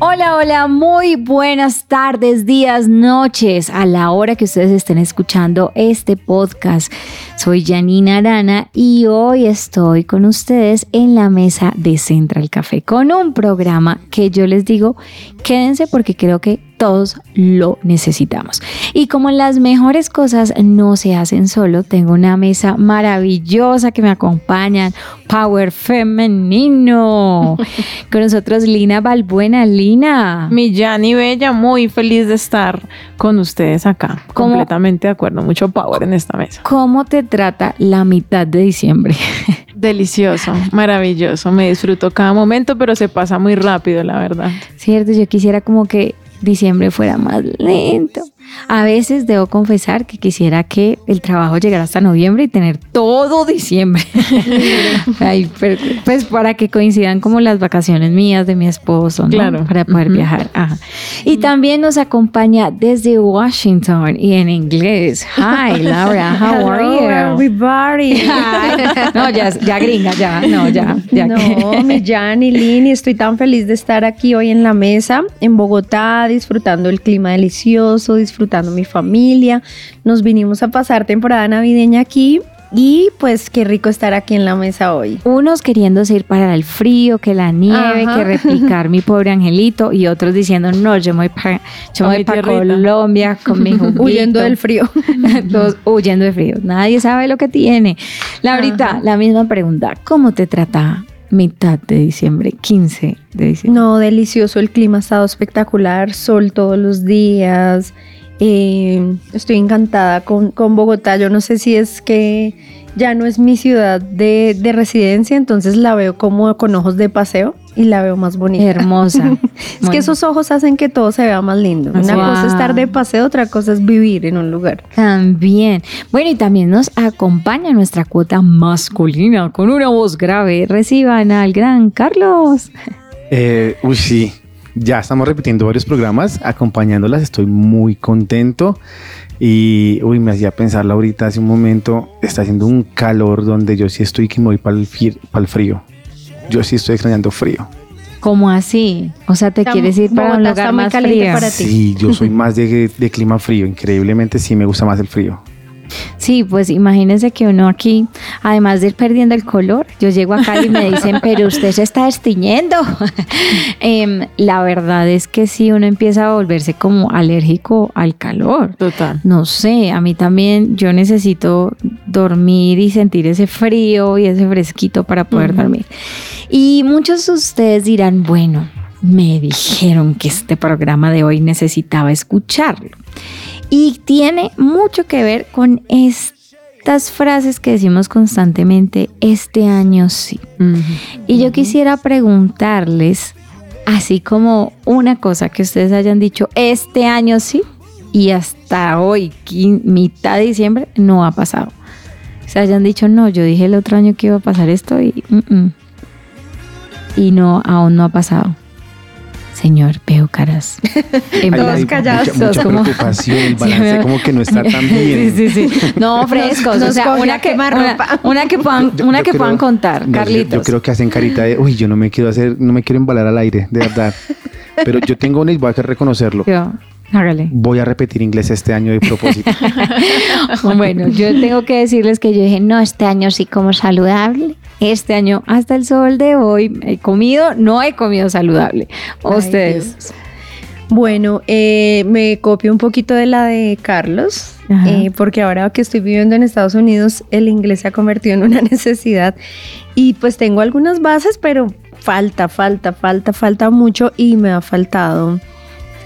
Hola, hola, muy buenas tardes, días, noches, a la hora que ustedes estén escuchando este podcast. Soy Janina Arana y hoy estoy con ustedes en la mesa de Central Café con un programa que yo les digo, quédense porque creo que todos lo necesitamos. Y como las mejores cosas no se hacen solo, tengo una mesa maravillosa que me acompañan, Power Femenino. Con nosotros Lina Balbuena. Lina. Mi Yanni Bella, muy feliz de estar con ustedes acá. Completamente de acuerdo, mucho power en esta mesa. ¿Cómo te trata la mitad de diciembre? Delicioso, maravilloso. Me disfruto cada momento, pero se pasa muy rápido, la verdad. Cierto, yo quisiera como que diciembre fuera más lento. A veces debo confesar que quisiera que el trabajo llegara hasta noviembre y tener todo diciembre. Ay, pero, pues para que coincidan como las vacaciones mías de mi esposo, ¿no? Claro. Para poder viajar. Ajá. Y también nos acompaña desde Washington y en inglés. Hi, Laura, how are you? everybody. no, ya, ya gringa, ya, no, ya, ya. No, mi Jan y Lini, estoy tan feliz de estar aquí hoy en la mesa, en Bogotá, disfrutando el clima delicioso, disfrutando mi familia. Nos vinimos a pasar temporada navideña aquí y pues qué rico estar aquí en la mesa hoy. Unos queriéndose ir para el frío, que la nieve, Ajá. que replicar mi pobre angelito, y otros diciendo, no, yo me voy para, yo voy. Colombia con mi juguito. Huyendo del frío. Todos huyendo de frío. Nadie sabe lo que tiene. Laurita, Ajá. la misma pregunta. ¿Cómo te trata mitad de diciembre, 15 de diciembre? No, delicioso, el clima ha estado espectacular, sol todos los días. Eh, estoy encantada con, con Bogotá. Yo no sé si es que ya no es mi ciudad de, de residencia, entonces la veo como con ojos de paseo y la veo más bonita. Hermosa. Es que esos ojos hacen que todo se vea más lindo. Una Wow. cosa es estar de paseo, otra cosa es vivir en un lugar. También. Bueno, y también nos acompaña nuestra cuota masculina con una voz grave. Reciban al gran Carlos. Eh, uy, sí. Ya estamos repitiendo varios programas, acompañándolas. Estoy muy contento. Y, uy, me hacía pensar ahorita hace un momento, está haciendo un calor donde yo sí estoy que me voy para el, frío. Yo sí estoy extrañando frío. ¿Cómo así? O sea, ¿te Está- quieres ir para un Bogotá lugar muy más caliente frío? para ti. Sí, yo soy más de, de clima frío. Increíblemente sí me gusta más el frío. Sí, pues imagínense que uno aquí, además de ir perdiendo el color, yo llego acá y me dicen, pero usted se está destiñendo. Em, la verdad es que sí, uno empieza a volverse como alérgico al calor. Total. No sé, a mí también yo necesito dormir y sentir ese frío y ese fresquito para poder dormir. Y muchos de ustedes dirán, bueno, me dijeron que este programa de hoy necesitaba escucharlo. Y tiene mucho que ver con estas frases que decimos constantemente, este año sí. Y yo quisiera preguntarles, así como una cosa que ustedes hayan dicho, este año sí, y hasta hoy, mitad de diciembre, no ha pasado. Se hayan dicho, no, yo dije el otro año que iba a pasar esto y... mm, mm". Y no, aún no ha pasado. Señor, veo caras. en Todos callados, Mucha, todos mucha como- preocupación, el balance como que no está tan bien. Sí, sí, sí. No, frescos. nos o sea, una que, una, una que puedan, Yo- una yo que creo- puedan contar, no, yo- Carlitos. Yo, creo que hacen carita de, uy, yo no me quiero hacer, no me quiero embalar al aire, de verdad. Pero yo tengo una y voy a reconocerlo. Hágale. Voy a repetir inglés este año de propósito. Bueno, yo tengo que decirles que yo dije, no, este año sí como saludable. Este año, hasta el sol de hoy, he comido, no he comido saludable. Ay, Ustedes. Dios. Bueno, eh, me copio un poquito de la de Carlos, eh, porque ahora que estoy viviendo en Estados Unidos, el inglés se ha convertido en una necesidad y pues tengo algunas bases, pero falta, falta, falta, falta mucho y me ha faltado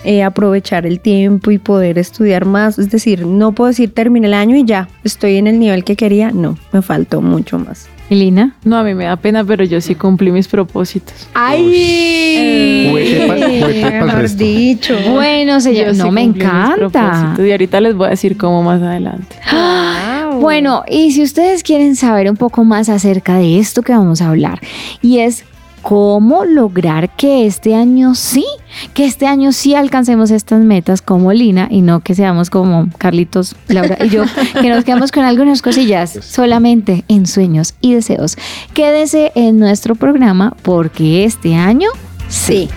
eh, aprovechar el tiempo y poder estudiar más. Es decir, no puedo decir terminé el año y ya estoy en el nivel que quería. No, me faltó mucho más. ¿Y Lina? No, a mí me da pena, pero yo sí cumplí mis propósitos. ¡Ay! Juguete pa'l- juguete pa'l Mejor resto. dicho. Bueno, señor, Yo sí no me encanta. Y ahorita les voy a decir cómo más adelante. Wow. Bueno, y si ustedes quieren saber un poco más acerca de esto que vamos a hablar, y es cómo lograr que este año sí, que este año sí alcancemos estas metas como Lina y no que seamos como Carlitos, Laura y yo, que nos quedamos con algunas cosillas solamente en sueños y deseos. Quédese en nuestro programa porque este año sí.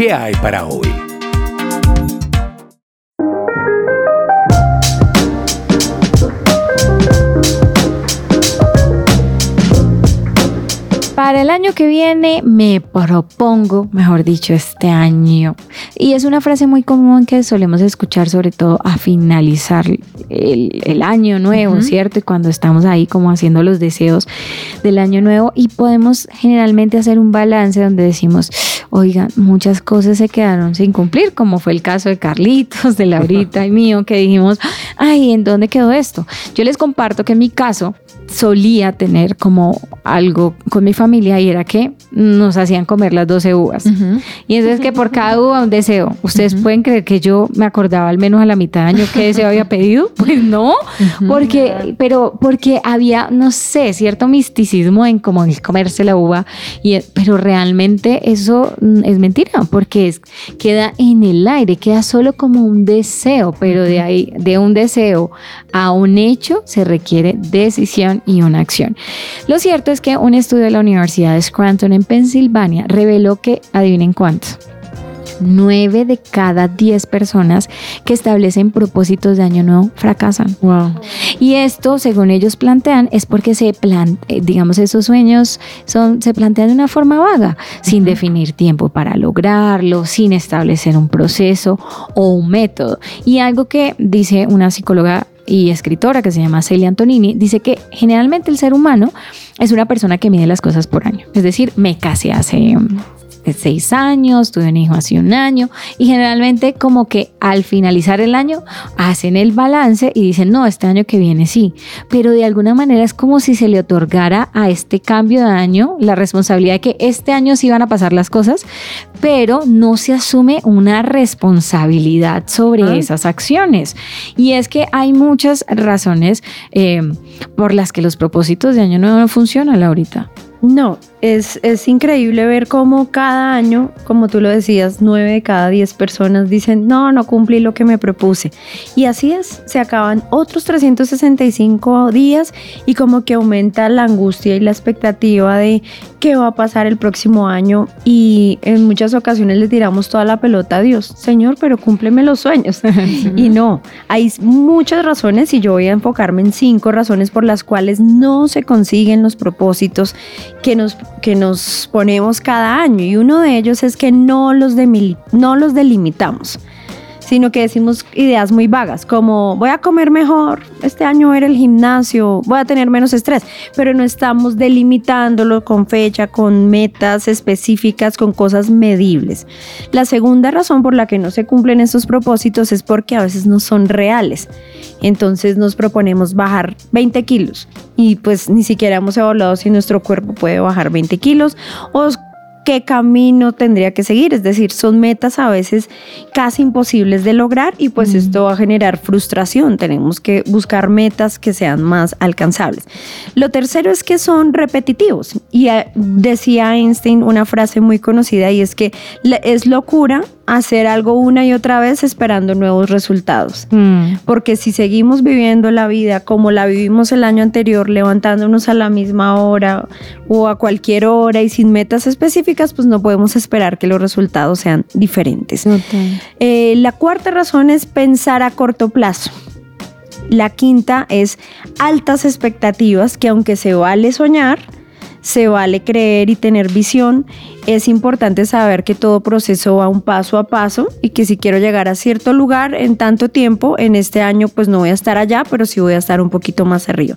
¿Qué hay para hoy? Para el año que viene me propongo, mejor dicho, este año. Y es una frase muy común que solemos escuchar sobre todo a finalizar el, el año nuevo, ¿cierto? Y cuando estamos ahí como haciendo los deseos del año nuevo y podemos generalmente hacer un balance donde decimos, oigan, muchas cosas se quedaron sin cumplir, como fue el caso de Carlitos, de Laurita y mío, que dijimos, ay, ¿en dónde quedó esto? Yo les comparto que en mi caso solía tener como algo con mi familia y era que nos hacían comer las 12 uvas. Y entonces que por cada uva un deseo. ¿Ustedes pueden creer que yo me acordaba al menos a la mitad de año qué deseo había pedido? Pues no, porque, pero porque había, no sé, cierto misticismo en como el comerse la uva, y, pero realmente eso mm, es mentira, porque es, queda en el aire, queda solo como un deseo, pero de ahí, de un deseo a un hecho se requiere decisión y una acción. Lo cierto es que un estudio de la Universidad de Scranton en Pensilvania reveló que, adivinen cuánto, 9 de cada 10 personas que establecen propósitos de año nuevo fracasan. Wow. Y esto, según ellos plantean, es porque se plan, eh, digamos, esos sueños son, se plantean de una forma vaga, sin definir tiempo para lograrlo, sin establecer un proceso o un método. Y algo que dice una psicóloga y escritora que se llama Celia Antonini, dice que generalmente el ser humano es una persona que mide las cosas por año. Es decir, me casé hace seis años, tuve un hijo hace un año y generalmente como que al finalizar el año hacen el balance y dicen, no, este año que viene sí, pero de alguna manera es como si se le otorgara a este cambio de año la responsabilidad de que este año sí van a pasar las cosas, pero no se asume una responsabilidad sobre esas acciones. Y es que hay muchas razones eh, por las que los propósitos de año nuevo no funcionan, Laurita. No, es, es increíble ver cómo cada año, como tú lo decías, nueve de cada diez personas dicen, no, no cumplí lo que me propuse. Y así es, se acaban otros 365 días y como que aumenta la angustia y la expectativa de qué va a pasar el próximo año. Y en muchas ocasiones le tiramos toda la pelota a Dios, Señor, pero cúmpleme los sueños. y no, hay muchas razones y yo voy a enfocarme en cinco razones por las cuales no se consiguen los propósitos que nos, que nos ponemos cada año y uno de ellos es que no los, no los delimitamos sino que decimos ideas muy vagas, como voy a comer mejor, este año voy a ir al gimnasio, voy a tener menos estrés, pero no estamos delimitándolo con fecha, con metas específicas, con cosas medibles. La segunda razón por la que no se cumplen estos propósitos es porque a veces no son reales. Entonces nos proponemos bajar 20 kilos y pues ni siquiera hemos evaluado si nuestro cuerpo puede bajar 20 kilos o qué camino tendría que seguir. Es decir, son metas a veces casi imposibles de lograr y pues esto va a generar frustración. Tenemos que buscar metas que sean más alcanzables. Lo tercero es que son repetitivos. Y eh, decía Einstein una frase muy conocida y es que es locura hacer algo una y otra vez esperando nuevos resultados. Porque si seguimos viviendo la vida como la vivimos el año anterior, levantándonos a la misma hora o a cualquier hora y sin metas específicas, pues no podemos esperar que los resultados sean diferentes. Eh, la cuarta razón es pensar a corto plazo. La quinta es altas expectativas, que aunque se vale soñar, se vale creer y tener visión. Es importante saber que todo proceso va un paso a paso y que si quiero llegar a cierto lugar en tanto tiempo, en este año pues no voy a estar allá, pero sí voy a estar un poquito más arriba.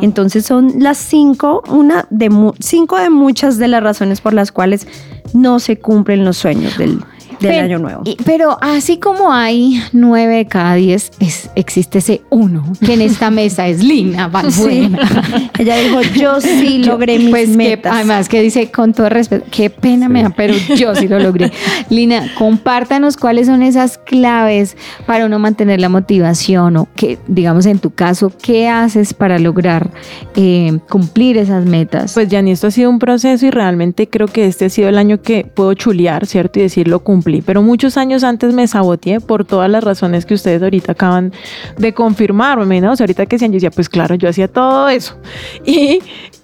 Entonces son las cinco, una de cinco de muchas de las razones por las cuales no se cumplen los sueños del del Pero- año nuevo. y- pero así como hay nueve de cada diez, es- existe ese uno que en esta mesa es Lina Balbuena. Ella dijo, yo sí logré mis pues que metas. además que dice con todo respeto, qué pena me da, pero yo sí lo logré. Lina, compártanos cuáles son esas claves para uno mantener la motivación o que, digamos en tu caso, ¿qué haces para lograr eh, cumplir esas metas? Pues Yanni, esto ha sido un proceso y realmente creo que este ha sido el año que puedo chulear, ¿cierto? Y decir lo cumplí. Pero muchos años antes me saboteé por todas las razones que ustedes ahorita acaban de confirmarme, ¿no? O sea, ahorita que decían, yo decía, pues claro, yo hacía todo eso. Y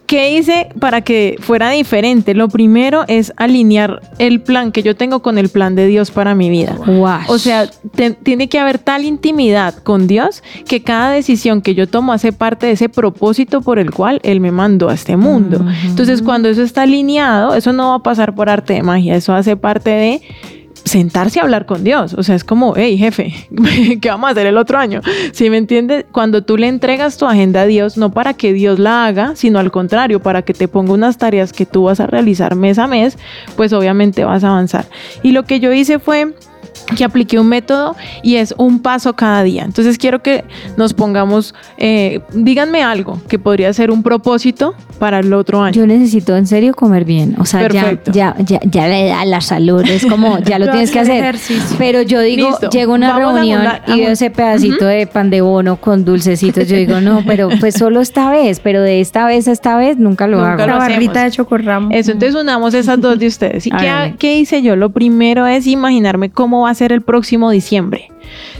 ¿Qué hice para que fuera diferente? Lo primero es alinear el plan que yo tengo con el plan de Dios para mi vida. Guash. O sea, te- tiene que haber tal intimidad con Dios que cada decisión que yo tomo hace parte de ese propósito por el cual Él me mandó a este mundo. Entonces, cuando eso está alineado, eso no va a pasar por arte de magia, eso hace parte de sentarse a hablar con Dios. O sea, es como, hey, jefe, ¿qué vamos a hacer el otro año? ¿Sí me entiendes? Cuando tú le entregas tu agenda a Dios, no para que Dios la haga, sino al contrario, para que te ponga unas tareas que tú vas a realizar mes a mes, pues obviamente vas a avanzar. Y lo que yo hice fue que apliqué un método y es un paso cada día. Entonces quiero que nos pongamos, eh, díganme algo que podría ser un propósito para el otro año. Yo necesito en serio comer bien. O sea, ya, ya, ya, ya le da la salud. Es como, ya lo tienes que hacer ejercicio. Pero yo digo, Listo. llego a una Vamos reunión a y veo ese pedacito de pan de bono con dulcecitos. Yo digo, no, pero pues solo esta vez. Pero de esta vez a esta vez nunca lo Nunca hago. lo Una barrita de chocorramo. Eso, entonces unamos esas dos de ustedes. ¿Y qué, qué hice yo? Lo primero es imaginarme cómo va a ser el próximo diciembre.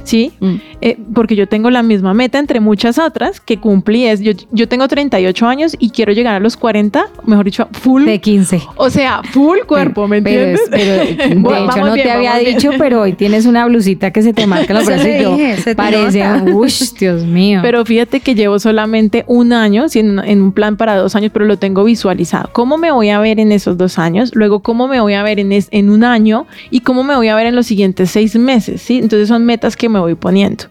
¿Sí? Mm. Eh, porque yo tengo la misma meta entre muchas otras que cumplí. Es, yo, yo tengo 38 años y quiero llegar a los 40, mejor dicho, full. De 15. O sea, full cuerpo, ¿me Pero entiendes? es- pero, de Bueno, hecho, vamos no bien, te había bien. dicho, pero hoy tienes una blusita que se te marca los brazos y yo. dije, Parece, uy, Dios mío. Pero fíjate que llevo solamente un año, en, en un plan para dos años, pero lo tengo visualizado. ¿Cómo me voy a ver en esos dos años? Luego, ¿cómo me voy a ver en, es- en un año? ¿Y cómo me voy a ver en los siguientes seis meses? ¿sí? Entonces son metas que me voy poniendo.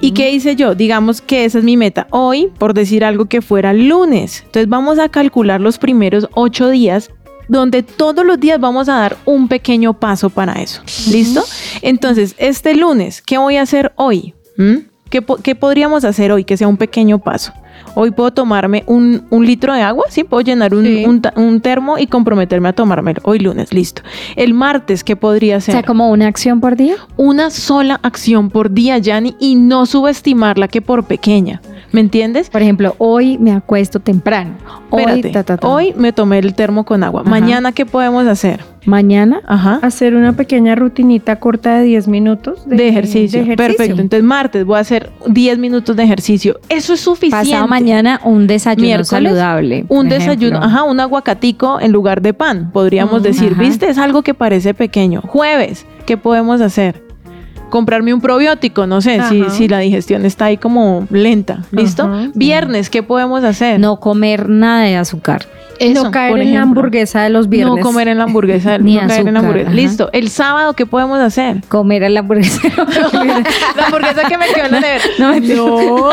¿Y qué hice yo? Digamos que esa es mi meta. Hoy, por decir algo que fuera lunes. Entonces vamos a calcular los primeros ocho días donde todos los días vamos a dar un pequeño paso para eso. ¿Listo? Entonces, este lunes, ¿qué voy a hacer hoy? ¿Mm? ¿Qué, po- qué podríamos hacer hoy que sea un pequeño paso? Hoy puedo tomarme un, un litro de agua, sí, puedo llenar un, Sí. un termo y comprometerme a tomármelo. Hoy lunes, listo. El martes, ¿qué podría o ser? sea, como una acción por día. una sola acción por día, Yanni, y no subestimarla que por pequeña. ¿Me entiendes? Por ejemplo, hoy me acuesto temprano. Hoy, Espérate, ta, ta, ta. hoy me tomé el termo con agua. Ajá. Mañana, ¿qué podemos hacer? Mañana. Ajá. Hacer una pequeña rutinita corta de 10 minutos De ejercicio. Perfecto. Entonces, martes voy a hacer 10 minutos de ejercicio. Eso es suficiente. Pasado mañana un desayuno Miércoles, saludable. Un desayuno, ejemplo. ajá, un aguacatico en lugar de pan, podríamos Mm, decir. ajá. ¿Viste? Es algo que parece pequeño. Jueves, ¿qué podemos hacer? Comprarme un probiótico, no sé, si, si la digestión está ahí como lenta, ¿listo? Ajá. Viernes, ¿qué podemos hacer? No comer nada de azúcar. Eso, no caer por en la ejemplo. hamburguesa de los viernes. No comer en la hamburguesa, Ni no caer en la azúcar, hamburguesa. ajá. Listo. El sábado, ¿qué podemos hacer? Comer a la hamburguesa. La hamburguesa que me quedó en la nevera. No.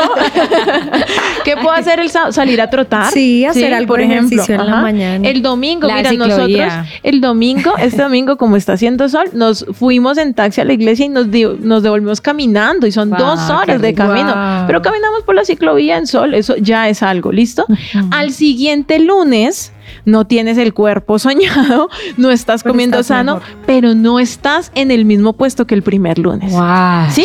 ¿Qué puedo hacer el sábado? Salir a trotar. Sí, hacer algo de ejercicio en la mañana. El domingo, La mira, ciclovía. nosotros, el domingo, este domingo, como está haciendo sol, nos fuimos en taxi a la iglesia y nos, di- nos devolvimos caminando y son dos horas de camino. Pero caminamos por la ciclovía en sol, eso ya es algo, ¿listo? Al siguiente lunes no tienes el cuerpo soñado, no estás Pero comiendo estás sano, mejor. pero no estás en el mismo puesto que el primer lunes. ¿Sí?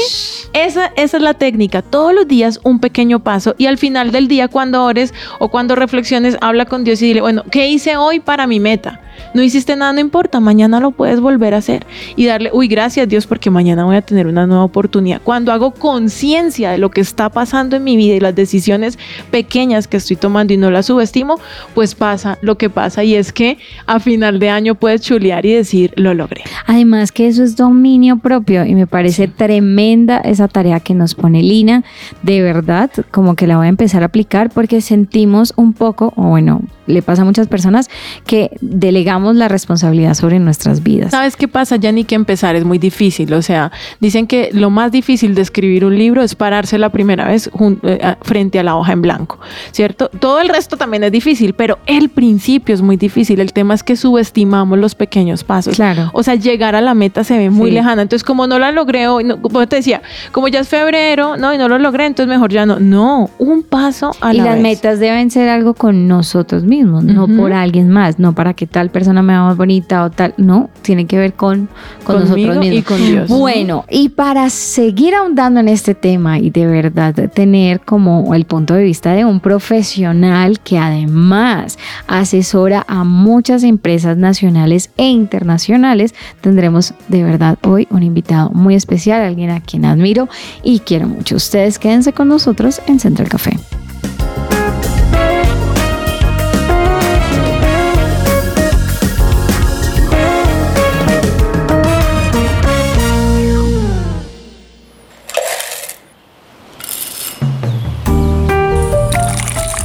Esa, esa es la técnica. Todos los días un pequeño paso y al final del día cuando ores o cuando reflexiones, habla con Dios y dile, bueno, ¿qué hice hoy para mi meta? No hiciste nada, no importa, mañana lo puedes volver a hacer y darle, uy, gracias Dios porque mañana voy a tener una nueva oportunidad. Cuando hago conciencia de lo que está pasando en mi vida y las decisiones pequeñas que estoy tomando y no las subestimo, pues pasa lo que pasa y es que a final de año puedes chulear y decir, lo logré. Además que eso es dominio propio y me parece tremenda esa tarea que nos pone Lina. De verdad, como que la voy a empezar a aplicar porque sentimos un poco, o bueno, le pasa a muchas personas que delegamos la responsabilidad sobre nuestras vidas. ¿Sabes qué pasa? Ya ni que empezar es muy difícil. O sea, dicen que lo más difícil de escribir un libro es pararse la primera vez eh, frente a la hoja en blanco, ¿cierto? Todo el resto también es difícil, pero el principio es muy difícil. El tema es que subestimamos los pequeños pasos. Claro. O sea, llegar a la meta se ve muy Sí. lejana. Entonces, como no la logré hoy, no, como te decía, como ya es febrero, no, y no lo logré, entonces mejor ya no. No, un paso a y la las vez. metas deben ser algo con nosotros mismos, no por alguien más, no para que tal persona me vea más bonita o tal, no, tiene que ver con, con nosotros mismos. y con Dios. Bueno, y para seguir ahondando en este tema y de verdad tener como el punto de vista de un profesional que además asesora a muchas empresas nacionales e internacionales, tendremos de verdad hoy un invitado muy especial, alguien a quien admiro y quiero mucho. Ustedes quédense con nosotros en Central Café.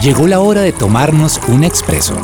Llegó la hora de tomarnos un expreso.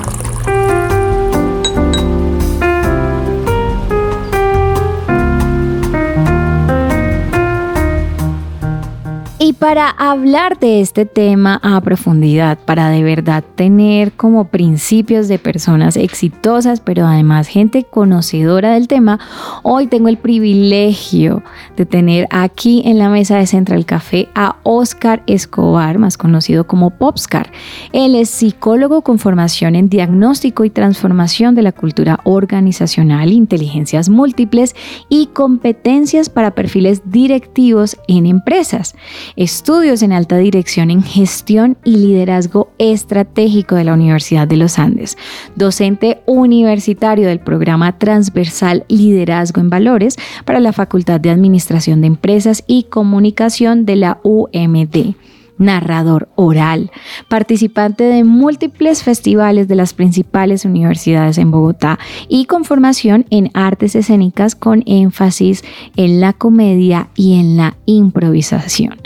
Y para hablar de este tema a profundidad, para de verdad tener como principios de personas exitosas, pero además gente conocedora del tema, hoy tengo el privilegio de tener aquí en la mesa de Central Café a Oscar Escobar, más conocido como Popscar. Él es psicólogo con formación en diagnóstico y transformación de la cultura organizacional, inteligencias múltiples y competencias para perfiles directivos en empresas estudios en alta dirección en gestión y liderazgo estratégico de la Universidad de los Andes, docente universitario del programa transversal Liderazgo en Valores para la Facultad de Administración de Empresas y Comunicación de la UMD narrador oral, participante de múltiples festivales de las principales universidades en Bogotá y con formación en artes escénicas con énfasis en la comedia y en la improvisación.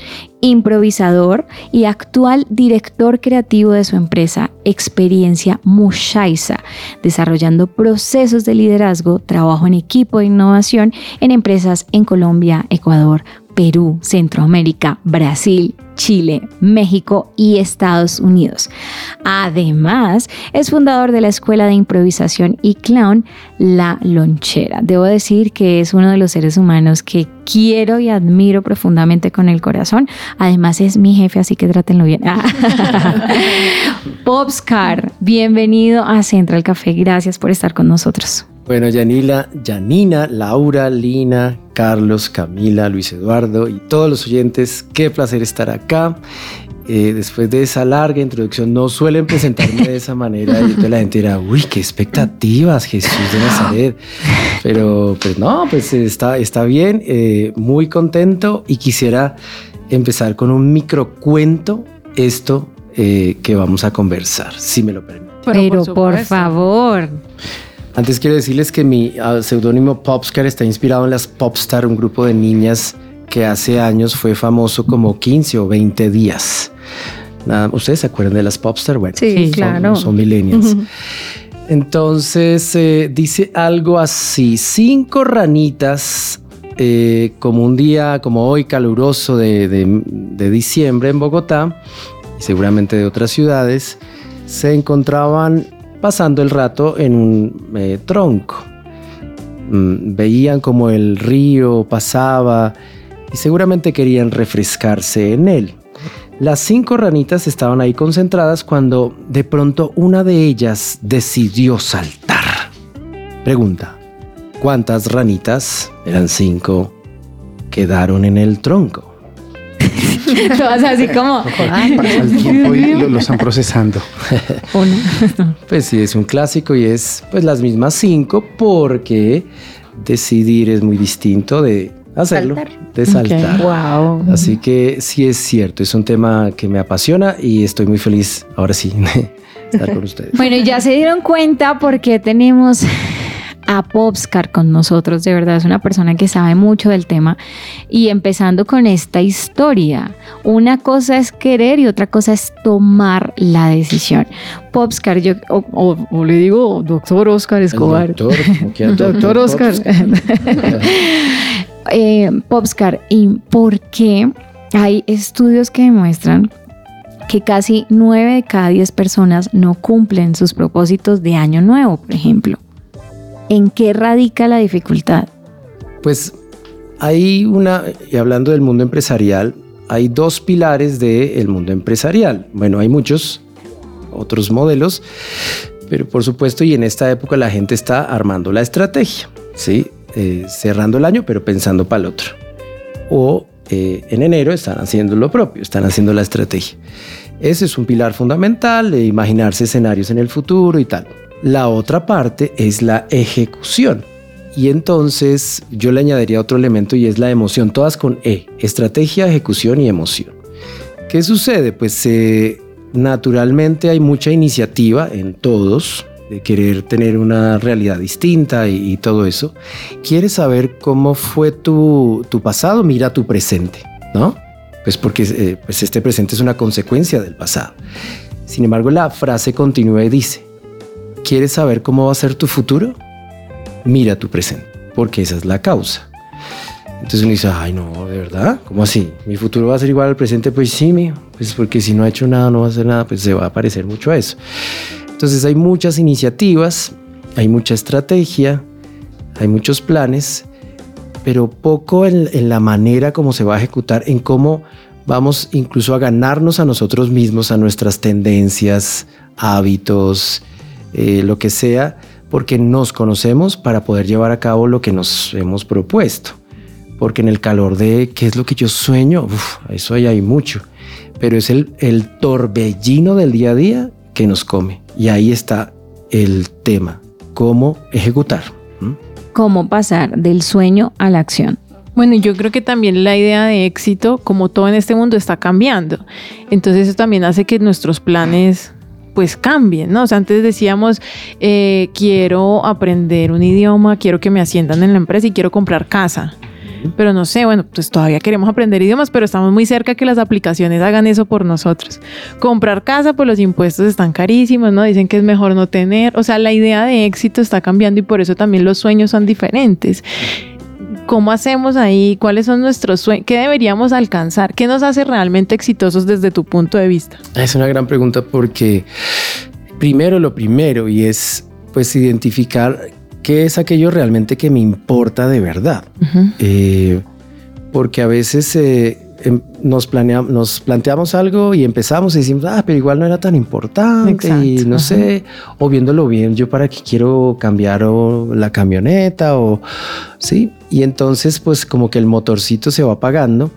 Improvisador y actual director creativo de su empresa Experiencia Mushaisa, desarrollando procesos de liderazgo, trabajo en equipo e innovación en empresas en Colombia, Ecuador, Perú, Centroamérica, Brasil, Chile, México y Estados Unidos. Además, es fundador de la Escuela de Improvisación y Clown La Lonchera. Debo decir que es uno de los seres humanos que quiero y admiro profundamente con el corazón. Además, es mi jefe, así que trátenlo bien. Popscar, bienvenido a Central Café. Gracias por estar con nosotros. Bueno, Yanila, Yanina, Laura, Lina, Carlos, Camila, Luis Eduardo y todos los oyentes, qué placer estar acá. Eh, después de esa larga introducción, no suelen presentarme de esa manera y la gente dirá, uy, qué expectativas, Jesús de Nazaret. Pero pues no, pues está, está bien, eh, muy contento y quisiera empezar con un microcuento, esto eh, que vamos a conversar, si me lo permite. Pero, por, favor. Antes quiero decirles que mi ah, seudónimo Popscar está inspirado en las Popstar, un grupo de niñas que hace años fue famoso como 15 o 20 días. ¿Ustedes se acuerdan de las Popstar? Bueno, Sí, son- claro. Son, millennials. Entonces eh, dice algo así: cinco ranitas, eh, como un día como hoy caluroso de, de- de diciembre en Bogotá, y seguramente de otras ciudades, se encontraban pasando el rato en un eh, tronco. Mm, veían como el río pasaba y seguramente querían refrescarse en él. Las cinco ranitas estaban ahí concentradas cuando de pronto una de ellas decidió saltar. Pregunta, ¿cuántas ranitas, eran cinco, quedaron en el tronco? Todas así como Pasa el tiempo y lo, lo están procesando. una. Pues sí, es un clásico y es pues las mismas cinco porque decidir es muy distinto de hacerlo, Saltar. de saltar. Wow. Así que sí es cierto, es un tema que me apasiona y estoy muy feliz ahora sí de estar con ustedes. Bueno, y ya se dieron cuenta porque tenemos a Popscar con nosotros. De verdad es una persona que sabe mucho del tema. Y empezando con esta historia, una cosa es querer y otra cosa es tomar la decisión. Popscar, yo, o, o- o le digo doctor Oscar Escobar. Doctor, quiera, Doctor Oscar. Eh, Popscar, ¿y por qué hay estudios que demuestran que casi 9 de cada 10 personas no cumplen sus propósitos de año nuevo, por ejemplo? ¿En qué radica la dificultad? Pues hay una, y hablando del mundo empresarial, hay dos pilares del mundo empresarial. Bueno, hay muchos otros modelos, pero por supuesto, y en esta época la gente está armando la estrategia, ¿sí? Eh, cerrando el año, pero pensando para el otro. O eh, en enero están haciendo lo propio, están haciendo la estrategia. Ese es un pilar fundamental de imaginarse escenarios en el futuro y tal. La otra parte es la ejecución. Y entonces yo le añadiría otro elemento y es la emoción, todas con E, estrategia, ejecución y emoción. ¿Qué sucede? Pues eh, naturalmente hay mucha iniciativa en todos de querer tener una realidad distinta y, y todo eso. ¿Quieres saber cómo fue tu, tu pasado? Mira tu presente, ¿no? Pues porque eh, pues este presente es una consecuencia del pasado. Sin embargo, la frase continúa y dice, ¿quieres saber cómo va a ser tu futuro? Mira tu presente, porque esa es la causa. Entonces uno dice, ay no, ¿de verdad? ¿Cómo así? ¿Mi futuro va a ser igual al presente? Pues sí, mío. Pues porque si no ha hecho nada, no va a hacer nada, pues se va a parecer mucho a eso. Entonces hay muchas iniciativas, hay mucha estrategia, hay muchos planes, pero poco en, en la manera como se va a ejecutar, en cómo vamos incluso a ganarnos a nosotros mismos, a nuestras tendencias, hábitos, eh, lo que sea, porque nos conocemos para poder llevar a cabo lo que nos hemos propuesto. Porque en el calor de qué es lo que yo sueño, uf, eso ahí hay mucho, pero es el, el torbellino del día a día que nos come. Y ahí está el tema, cómo ejecutar. ¿m? ¿Cómo pasar del sueño a la acción? Bueno, yo creo que también la idea de éxito, como todo en este mundo, está cambiando. Entonces eso también hace que nuestros planes pues cambien, ¿no? O sea, antes decíamos, eh, quiero aprender un idioma, quiero que me asciendan en la empresa y quiero comprar casa. Pero no sé, bueno, pues todavía queremos aprender idiomas, pero estamos muy cerca que las aplicaciones hagan eso por nosotros. Comprar casa, pues los impuestos están carísimos, ¿no? Dicen que es mejor no tener. O sea, la idea de éxito está cambiando y por eso también los sueños son diferentes. ¿Cómo hacemos ahí? ¿Cuáles son nuestros sueños? ¿Qué deberíamos alcanzar? ¿Qué nos hace realmente exitosos desde tu punto de vista? Es una gran pregunta porque primero lo primero y es pues identificar qué es aquello realmente que me importa de verdad. Eh, porque a veces eh, nos, planea- nos planteamos algo y empezamos y decimos, ah, pero igual no era tan importante y no ajá. sé, o viéndolo bien, yo para qué quiero cambiar o la camioneta o sí. Y entonces pues como que el motorcito se va apagando.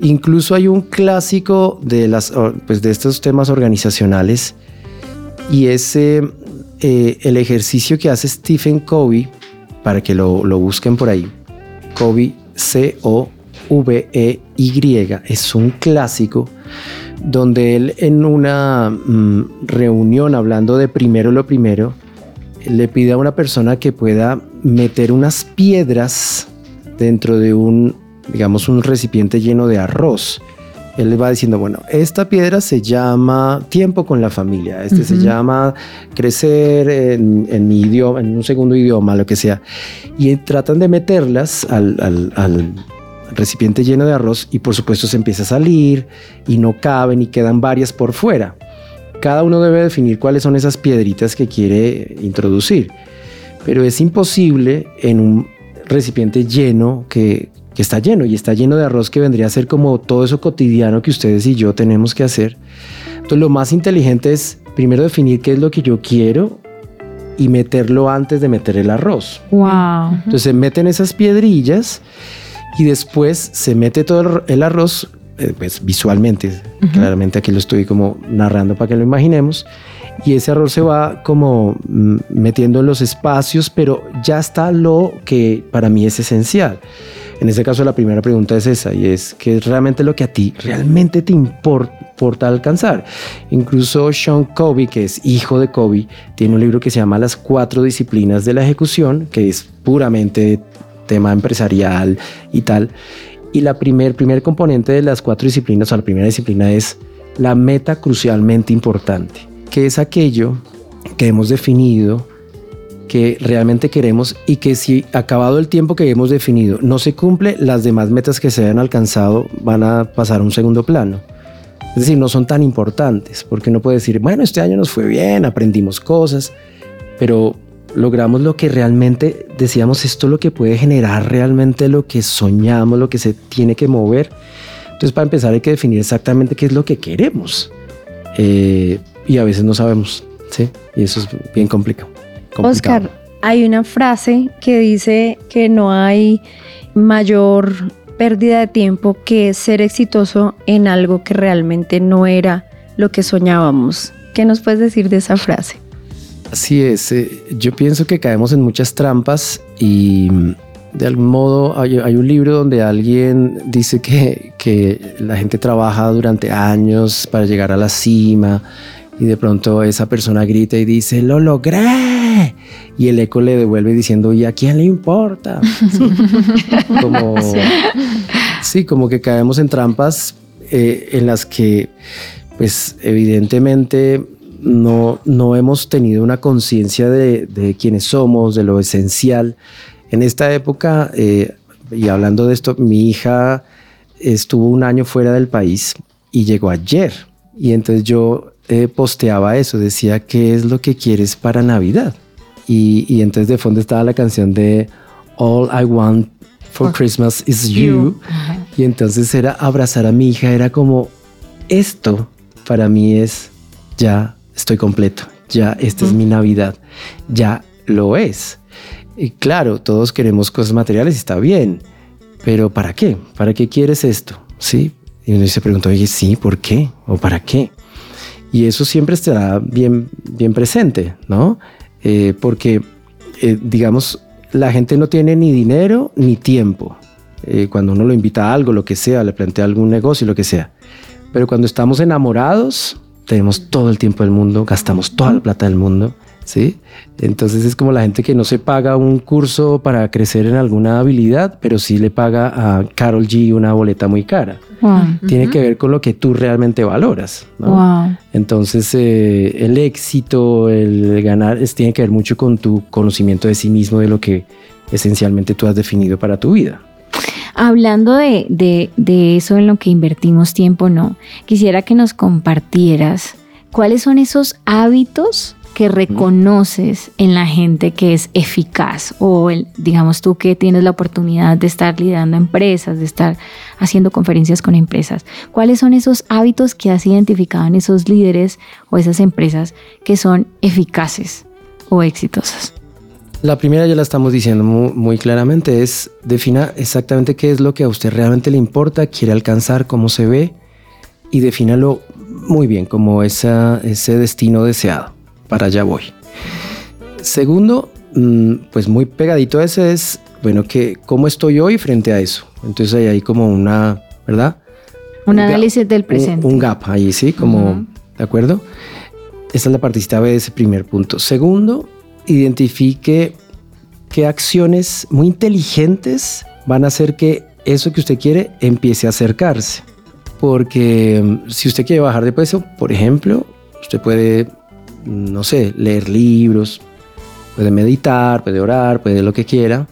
Incluso hay un clásico de, las, pues, de estos temas organizacionales y es eh, eh, el ejercicio que hace Stephen Covey, para que lo, lo busquen por ahí. Covey, C-O-V-E-Y, es un clásico donde él en una mm, reunión hablando de primero lo primero, le pide a una persona que pueda meter unas piedras dentro de un, digamos, un recipiente lleno de arroz. Él le va diciendo, bueno, esta piedra se llama tiempo con la familia, este se llama crecer en, en mi idioma, en un segundo idioma, lo que sea. Y tratan de meterlas al, al- al recipiente lleno de arroz y por supuesto se empieza a salir y no caben y quedan varias por fuera. Cada uno debe definir cuáles son esas piedritas que quiere introducir. Pero es imposible en un recipiente lleno que, que está lleno y está lleno de arroz que vendría a ser como todo eso cotidiano que ustedes y yo tenemos que hacer. Entonces lo más inteligente es primero definir qué es lo que yo quiero y meterlo antes de meter el arroz. Wow. Entonces se meten esas piedrillas y después se mete todo el- arroz eh, pues visualmente, claramente aquí lo estoy como narrando para que lo imaginemos, y ese arroz se va como mm, metiendo en los espacios, pero ya está lo que para mí es esencial. En este caso la primera pregunta es esa y es ¿qué es realmente lo que a ti realmente te importa alcanzar? Incluso Sean Covey, que es hijo de Covey, tiene un libro que se llama Las cuatro disciplinas de la ejecución, que es puramente tema empresarial y tal. Y la primer, primer componente de las cuatro disciplinas, o la primera disciplina es la meta crucialmente importante, que es aquello que hemos definido que realmente queremos y que si acabado el tiempo que hemos definido no se cumple, las demás metas que se hayan alcanzado van a pasar a un segundo plano. Es decir, no son tan importantes, porque uno puede decir, bueno, este año nos fue bien, aprendimos cosas, pero logramos lo que realmente decíamos, esto es lo que puede generar realmente lo que soñamos, lo que se tiene que mover. Entonces, para empezar, hay que definir exactamente qué es lo que queremos. Eh, y a veces no sabemos, ¿sí? Y eso es bien complicado. complicado. Oscar, hay una frase que dice que no hay mayor pérdida de tiempo que ser exitoso en algo que realmente no era lo que soñábamos. ¿Qué nos puedes decir de esa frase? Así es, eh, yo pienso que caemos en muchas trampas y mm, de algún modo hay, hay un libro donde alguien dice que, que la gente trabaja durante años para llegar a la cima y de pronto esa persona grita y dice, lo logré. Y el eco le devuelve diciendo, ¿y a quién le importa? Sí. Como, sí, como que caemos en trampas eh, en las que, pues evidentemente no, no hemos tenido una conciencia de, de quiénes somos, de lo esencial. En esta época, eh, y hablando de esto, mi hija estuvo un año fuera del país y llegó ayer. Y entonces yo eh, posteaba eso, decía, ¿qué es lo que quieres para Navidad? Y, y entonces de fondo estaba la canción de All I Want for Christmas is You. Y entonces era abrazar a mi hija, era como, esto para mí es, ya estoy completo, ya esta es mi Navidad, ya lo es. Y claro, todos queremos cosas materiales y está bien, pero ¿para qué? ¿Para qué quieres esto? Sí. Y uno se pregunta, oye, sí, ¿por qué? ¿O para qué? Y eso siempre estará bien, bien presente, ¿no? Eh, porque, eh, digamos, la gente no tiene ni dinero ni tiempo. Eh, cuando uno lo invita a algo, lo que sea, le plantea algún negocio, lo que sea. Pero cuando estamos enamorados, tenemos todo el tiempo del mundo, gastamos toda la plata del mundo, ¿sí? Entonces es como la gente que no se paga un curso para crecer en alguna habilidad, pero sí le paga a Carol G una boleta muy cara. Wow. Tiene que ver con lo que tú realmente valoras, ¿no? Wow. Entonces eh, el éxito, el ganar, es, tiene que ver mucho con tu conocimiento de sí mismo, de lo que esencialmente tú has definido para tu vida. Hablando de, de- de eso en lo que invertimos tiempo, no. Quisiera que nos compartieras cuáles son esos hábitos que reconoces en la gente que es eficaz o el- digamos tú que tienes la oportunidad de estar liderando empresas, de estar haciendo conferencias con empresas. ¿Cuáles son esos hábitos que has identificado en esos líderes o esas empresas que son eficaces o exitosas? La primera ya la estamos diciendo mu- muy, claramente, es defina exactamente qué es lo que a usted realmente le importa, quiere alcanzar, cómo se ve y defínalo muy bien como esa, ese destino deseado. Para allá voy. Segundo, mm, pues muy pegadito a ese es, bueno, que cómo estoy hoy frente a eso. Entonces ahí hay como una, ¿verdad? Un Un gap, análisis del un- presente. Un, gap ahí, sí, como, Ujú. ¿de acuerdo? Esa es la partecita B de ese primer punto. Segundo, identifique qué acciones muy inteligentes van a hacer que eso que usted quiere empiece a acercarse. Porque mm, si usted quiere bajar de peso, por ejemplo, usted puede, mm, no sé, leer libros, puede meditar, puede orar, puede lo que quiera.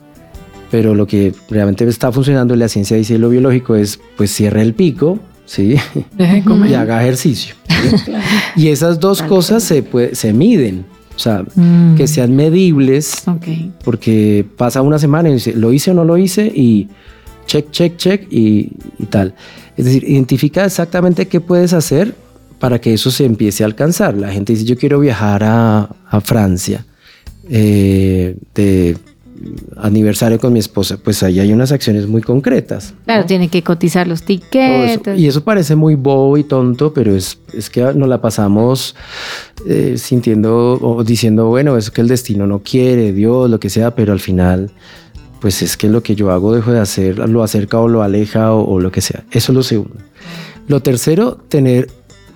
Pero lo que realmente está funcionando en la ciencia dice lo biológico es, pues cierre el pico, ¿sí? Deje de comer. y haga ejercicio. y esas dos cosas se, puede- se miden, o sea, Mm. que sean medibles, Ok. porque pasa una semana y dice, lo hice o no lo hice y check, check, check y, y tal. Es decir, identifica exactamente qué puedes hacer para que eso se empiece a alcanzar. La gente dice, yo quiero viajar a, a Francia eh, de aniversario con mi esposa, pues ahí hay unas acciones muy concretas. Claro, tiene que cotizar los Todo eso. Y eso parece muy bobo y tonto, pero es, es que nos la pasamos eh, sintiendo o diciendo, bueno, es que el destino no quiere, Dios, lo que sea, pero al final, pues es que lo que yo hago dejo de hacer, lo acerca o lo aleja o, o lo que sea. Eso es lo segundo. Lo tercero, tener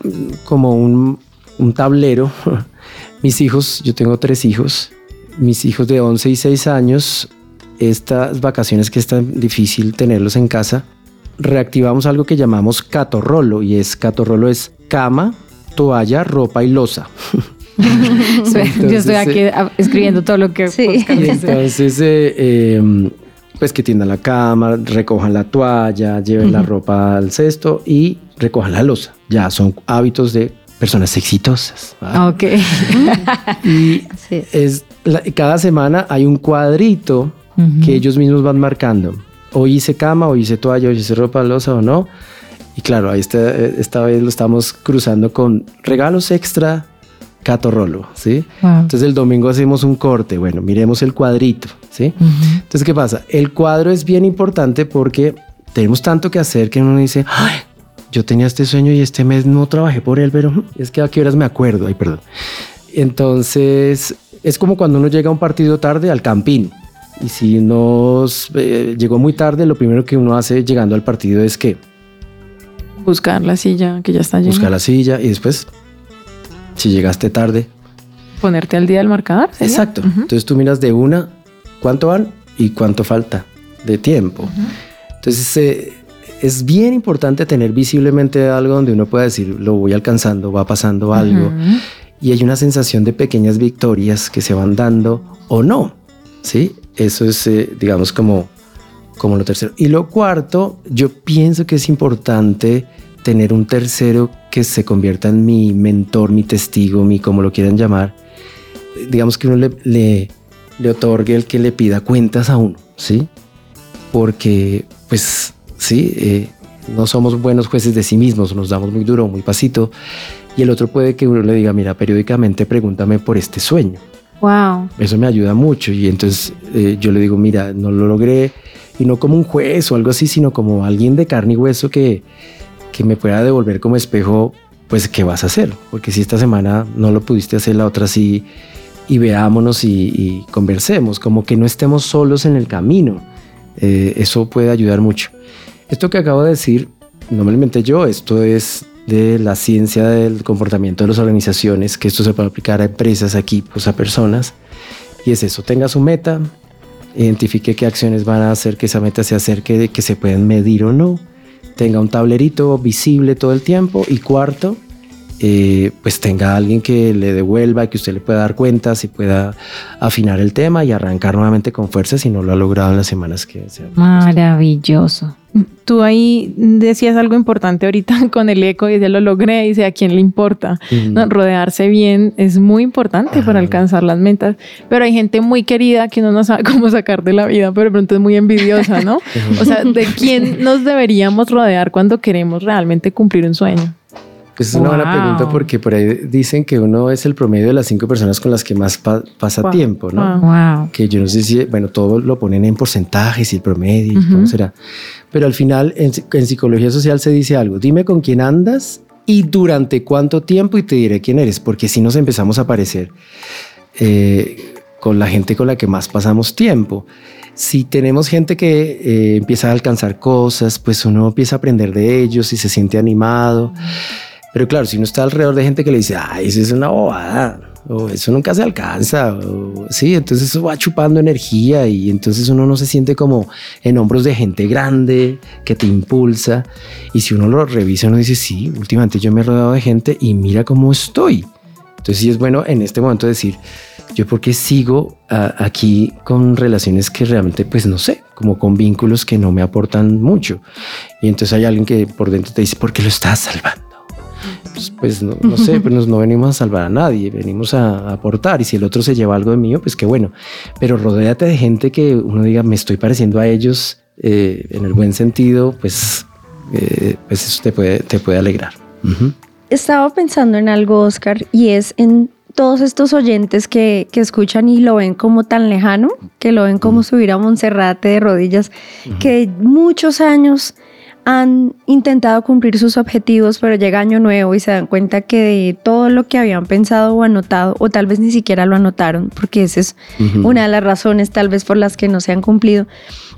mm, como un, un tablero. Mis hijos, yo tengo tres hijos, mis hijos de 11 y 6 años, estas vacaciones que es tan difícil tenerlos en casa, reactivamos algo que llamamos catorrolo y es catorrolo es cama, toalla, ropa y losa. Yo estoy aquí eh, escribiendo todo lo que Sí. Entonces, eh, eh, pues que tiendan la cama, recojan la toalla, lleven la ropa al cesto y recojan la losa. Ya son hábitos de personas exitosas. ¿va? Ok. Y Así es. es la- cada semana hay un cuadrito que ellos mismos van marcando. Hoy hice cama, hoy hice toalla, hoy hice ropa, losa o no. Y claro, ahí está, eh, esta vez lo estamos cruzando con regalos extra catorrolo, ¿sí? Wow. Entonces el domingo hacemos un corte, bueno, miremos el cuadrito, ¿sí? Entonces, ¿qué pasa? El cuadro es bien importante porque tenemos tanto que hacer que uno dice, "Ay, yo tenía este sueño y este mes no trabajé por él, pero es que a qué horas me acuerdo, ay, perdón. Entonces, es como cuando uno llega a un partido tarde al campín. Y si nos eh, llegó muy tarde, lo primero que uno hace llegando al partido es que Buscar la silla que ya está llena. buscar la silla y después, si llegaste tarde, Ponerte al día del marcador. ¿sería? Exacto. Entonces tú miras de una, cuánto van y cuánto falta de tiempo. Entonces eh, es bien importante tener visiblemente algo donde uno pueda decir, lo voy alcanzando, va pasando algo. Y hay una sensación de pequeñas victorias que se van dando o no. ¿Sí? Eso es, eh, digamos, como, como lo tercero. Y lo cuarto, yo pienso que es importante tener un tercero que se convierta en mi mentor, mi testigo, mi como lo quieran llamar. Digamos que uno le, le, otorgue el que le pida cuentas a uno, ¿sí? Porque, pues, sí, eh, no somos buenos jueces de sí mismos, nos damos muy duro, muy pasito. Y el otro puede que uno le diga, mira, periódicamente pregúntame por este sueño. Wow. Eso me ayuda mucho. Y entonces eh, yo le digo, mira, no lo logré. Y no como un juez o algo así, sino como alguien de carne y hueso que, que me pueda devolver como espejo, pues, ¿qué vas a hacer? Porque si esta semana no lo pudiste hacer, la otra sí, y veámonos y, y conversemos, como que no estemos solos en el camino. Eh, eso puede ayudar mucho. Esto que acabo de decir, no me lo inventé yo, esto es de la ciencia del comportamiento de las organizaciones, que esto se puede aplicar a empresas, a equipos, a personas. Y es eso, tenga su meta, identifique qué acciones van a hacer que esa meta se acerque, de que se pueden medir o no, tenga un tablerito visible todo el tiempo y cuarto, eh, pues tenga alguien que le devuelva y que usted le pueda dar cuentas y pueda afinar el tema y arrancar nuevamente con fuerza si no lo ha logrado en las semanas que se han Maravilloso. Tú ahí decías algo importante ahorita con el eco y ya lo logré, dice a quién le importa. No, rodearse bien es muy importante para alcanzar las metas, pero hay gente muy querida que uno no sabe cómo sacar de la vida, pero de pronto es muy envidiosa, ¿no? O sea, ¿de quién nos deberíamos rodear cuando queremos realmente cumplir un sueño? Es una buena pregunta porque por ahí dicen que uno es el promedio de las cinco personas con las que más pa- pasa Wow. tiempo, ¿no? Wow. Que yo no sé si, bueno, todo lo ponen en porcentajes y el promedio, y Ujú. cómo será. Pero al final, en, en psicología social se dice algo, dime con quién andas y durante cuánto tiempo y te diré quién eres, porque si nos empezamos a parecer eh, con la gente con la que más pasamos tiempo. Si tenemos gente que eh, empieza a alcanzar cosas, pues uno empieza a aprender de ellos y se siente animado. Pero claro, si uno está alrededor de gente que le dice, ay, eso es una bobada, o eso nunca se alcanza, sí, entonces eso va chupando energía y entonces uno no se siente como en hombros de gente grande que te impulsa. Y si uno lo revisa, uno dice, sí, últimamente yo me he rodeado de gente y mira cómo estoy. Entonces sí es bueno en este momento decir, yo porque sigo aquí con relaciones que realmente, pues no sé, como con vínculos que no me aportan mucho. Y entonces hay alguien que por dentro te dice, ¿por qué lo estás salvando? Pues, pues, no, no sé, pues no venimos a salvar a nadie, venimos a, a aportar. Y si el otro se lleva algo de mío, pues qué bueno. Pero rodéate de gente que uno diga, me estoy pareciendo a ellos eh, en el buen sentido, pues, eh, pues eso te puede, te puede alegrar. Ujú. Estaba pensando en algo, Oscar, y es en todos estos oyentes que, que escuchan y lo ven como tan lejano, que lo ven como subir a Monserrate de rodillas, que muchos años han intentado cumplir sus objetivos, pero llega año nuevo y se dan cuenta que de todo lo que habían pensado o anotado, o tal vez ni siquiera lo anotaron, porque esa es una de las razones tal vez por las que no se han cumplido.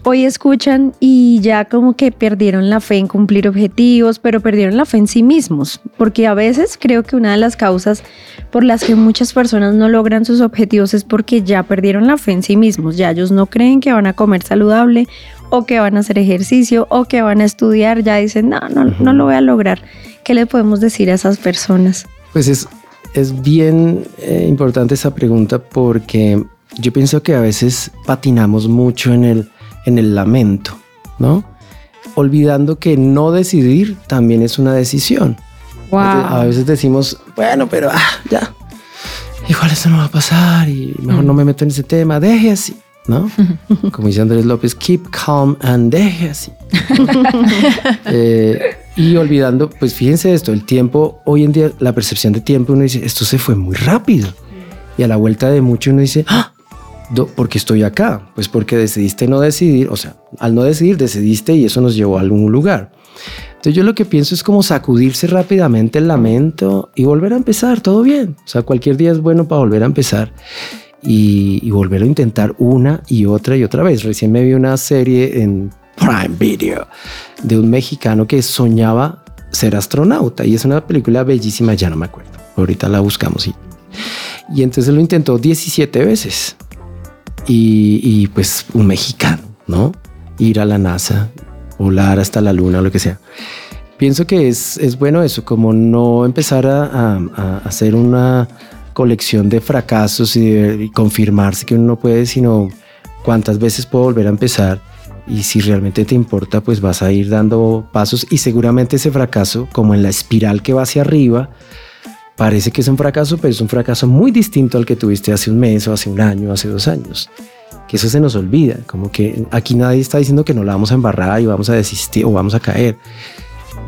Hoy escuchan y ya como que perdieron la fe en cumplir objetivos, pero perdieron la fe en sí mismos, porque a veces creo que una de las causas por las que muchas personas no logran sus objetivos es porque ya perdieron la fe en sí mismos, ya ellos no creen que van a comer saludable o que van a hacer ejercicio o que van a estudiar, ya dicen, no, no, no lo voy a lograr. ¿Qué le podemos decir a esas personas? Pues es, es bien eh, importante esa pregunta porque yo pienso que a veces patinamos mucho en el, en el lamento, ¿no? Olvidando que no decidir también es una decisión. A veces decimos, bueno, pero ah, ya, igual eso no va a pasar y mejor no me meto en ese tema, deje así. ¿No? Como dice Andrés López, keep calm and deje así. Eh, y olvidando, pues fíjense esto, el tiempo, hoy en día la percepción de tiempo, uno dice, esto se fue muy rápido. Y a la vuelta de mucho uno dice, ah, ¿por qué estoy acá? Pues porque decidiste no decidir, o sea, al no decidir decidiste y eso nos llevó a algún lugar. Entonces yo lo que pienso es como sacudirse rápidamente el lamento y volver a empezar, todo bien. O sea, cualquier día es bueno para volver a empezar y, y volverlo a intentar una y otra y otra vez. Recién me vi una serie en Prime Video de un mexicano que soñaba ser astronauta y es una película bellísima, ya no me acuerdo. Ahorita la buscamos y, y entonces lo intentó 17 veces. Y, y, pues un mexicano, ¿no? Ir a la NASA, volar hasta la luna, lo que sea. Pienso que es, es bueno eso, como no empezar a, a, a hacer una colección de fracasos y, de, y confirmarse que uno no puede, sino cuántas veces puedo volver a empezar y si realmente te importa, pues vas a ir dando pasos y seguramente ese fracaso, como en la espiral que va hacia arriba, parece que es un fracaso, pero es un fracaso muy distinto al que tuviste hace un mes o hace un año o hace dos años. Que eso se nos olvida, como que aquí nadie está diciendo que no la vamos a embarrar y vamos a desistir o vamos a caer.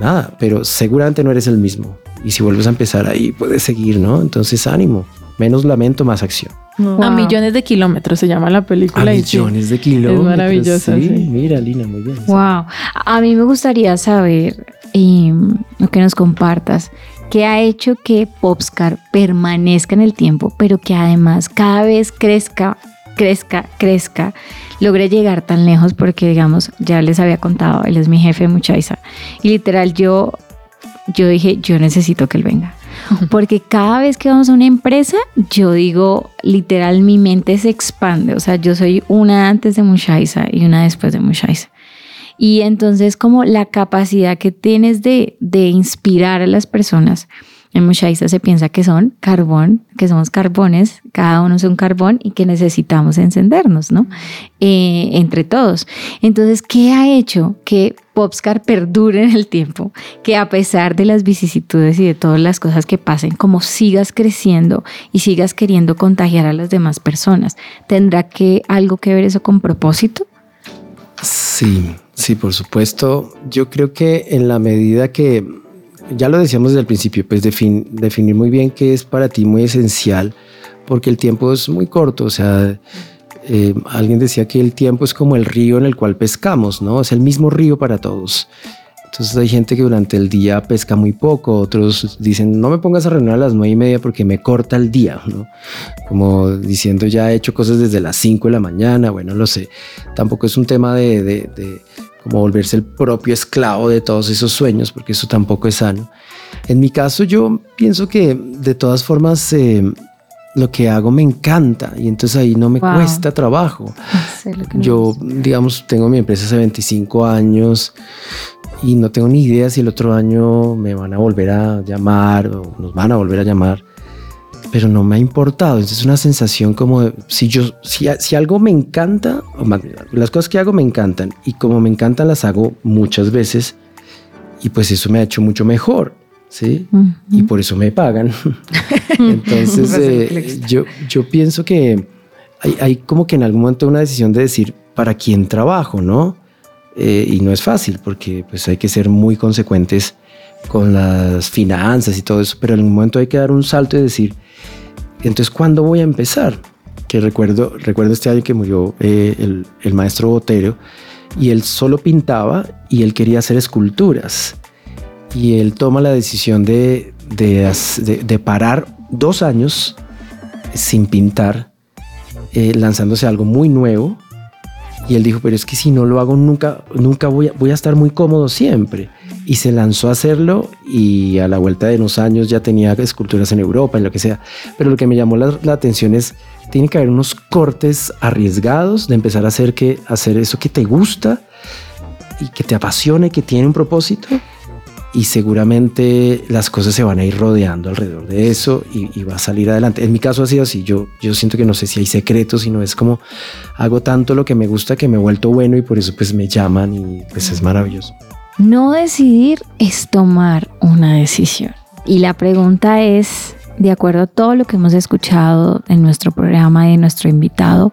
Nada, pero seguramente no eres el mismo. Y si vuelves a empezar ahí, puedes seguir, ¿no? Entonces ánimo, menos lamento, más acción. A millones de kilómetros se llama la película. A y sí, millones de kilómetros. Es maravillosa. Sí, sí. mira, Lina, muy bien. Wow. A mí me gustaría saber eh, lo que nos compartas. ¿Qué ha hecho que Popscar permanezca en el tiempo, pero que además cada vez crezca, crezca, crezca, logre llegar tan lejos? Porque, digamos, ya les había contado, él es mi jefe de Muchaiza. Y literal, yo, yo dije, yo necesito que él venga. Porque cada vez que vamos a una empresa, yo digo, literal, mi mente se expande. O sea, yo soy una antes de Mushaiza y una después de Mushaiza. Y entonces como la capacidad que tienes de, de inspirar a las personas. En Mushaiza se piensa que son carbón, que somos carbones, cada uno es un carbón y que necesitamos encendernos, ¿no? Eh, entre todos. Entonces, ¿qué ha hecho que Popscar perdure en el tiempo? Que a pesar de las vicisitudes y de todas las cosas que pasen, como sigas creciendo y sigas queriendo contagiar a las demás personas, ¿tendrá que algo que ver eso con propósito? Sí, sí, por supuesto. Yo creo que en la medida que, ya lo decíamos desde el principio, pues defin, definir muy bien qué es para ti muy esencial, porque el tiempo es muy corto, o sea, eh, alguien decía que el tiempo es como el río en el cual pescamos, ¿no? Es el mismo río para todos. Entonces hay gente que durante el día pesca muy poco, otros dicen, no me pongas a reunir a las nueve y media porque me corta el día, ¿no? Como diciendo, ya he hecho cosas desde las cinco de la mañana, bueno, lo sé. Tampoco es un tema de como volverse el propio esclavo de todos esos sueños, porque eso tampoco es sano. En mi caso, yo pienso que de todas formas eh, lo que hago me encanta y entonces ahí no me Wow. cuesta trabajo. Yo, digamos, tengo mi empresa hace 25 años y no tengo ni idea si el otro año me van a volver a llamar o nos van a volver a llamar, pero no me ha importado. Entonces es una sensación como de, si yo, si, si algo me encanta, o más las cosas que hago me encantan y como me encantan las hago muchas veces y pues eso me ha hecho mucho mejor. ¿Sí? Y por eso me pagan. Entonces, eh, yo, yo pienso que hay, hay como que en algún momento una decisión de decir para quién trabajo, ¿no? Eh, y no es fácil porque pues hay que ser muy consecuentes con las finanzas y todo eso, pero en algún momento hay que dar un salto y decir, entonces, ¿cuándo voy a empezar? Que recuerdo, recuerdo este año que murió eh, el, el maestro Botero y él solo pintaba y él quería hacer esculturas. Y él toma la decisión de, de, de- parar dos años sin pintar, eh, lanzándose algo muy nuevo. Y él dijo, pero es que si no lo hago nunca, nunca voy a, estar muy cómodo siempre. Y se lanzó a hacerlo y a la vuelta de unos años ya tenía esculturas en Europa, en lo que sea. Pero lo que me llamó la, la atención es, tiene que haber unos cortes arriesgados de empezar a hacer, que, hacer eso que te gusta y que te apasiona y que tiene un propósito. Y seguramente las cosas se van a ir rodeando alrededor de eso y, va a salir adelante. En mi caso ha sido así. Yo, yo siento que no sé si hay secretos, sino es como hago tanto lo que me gusta que me he vuelto bueno y por eso pues me llaman y pues es maravilloso. No decidir es tomar una decisión. Y la pregunta es, de acuerdo a todo lo que hemos escuchado en nuestro programa de nuestro invitado,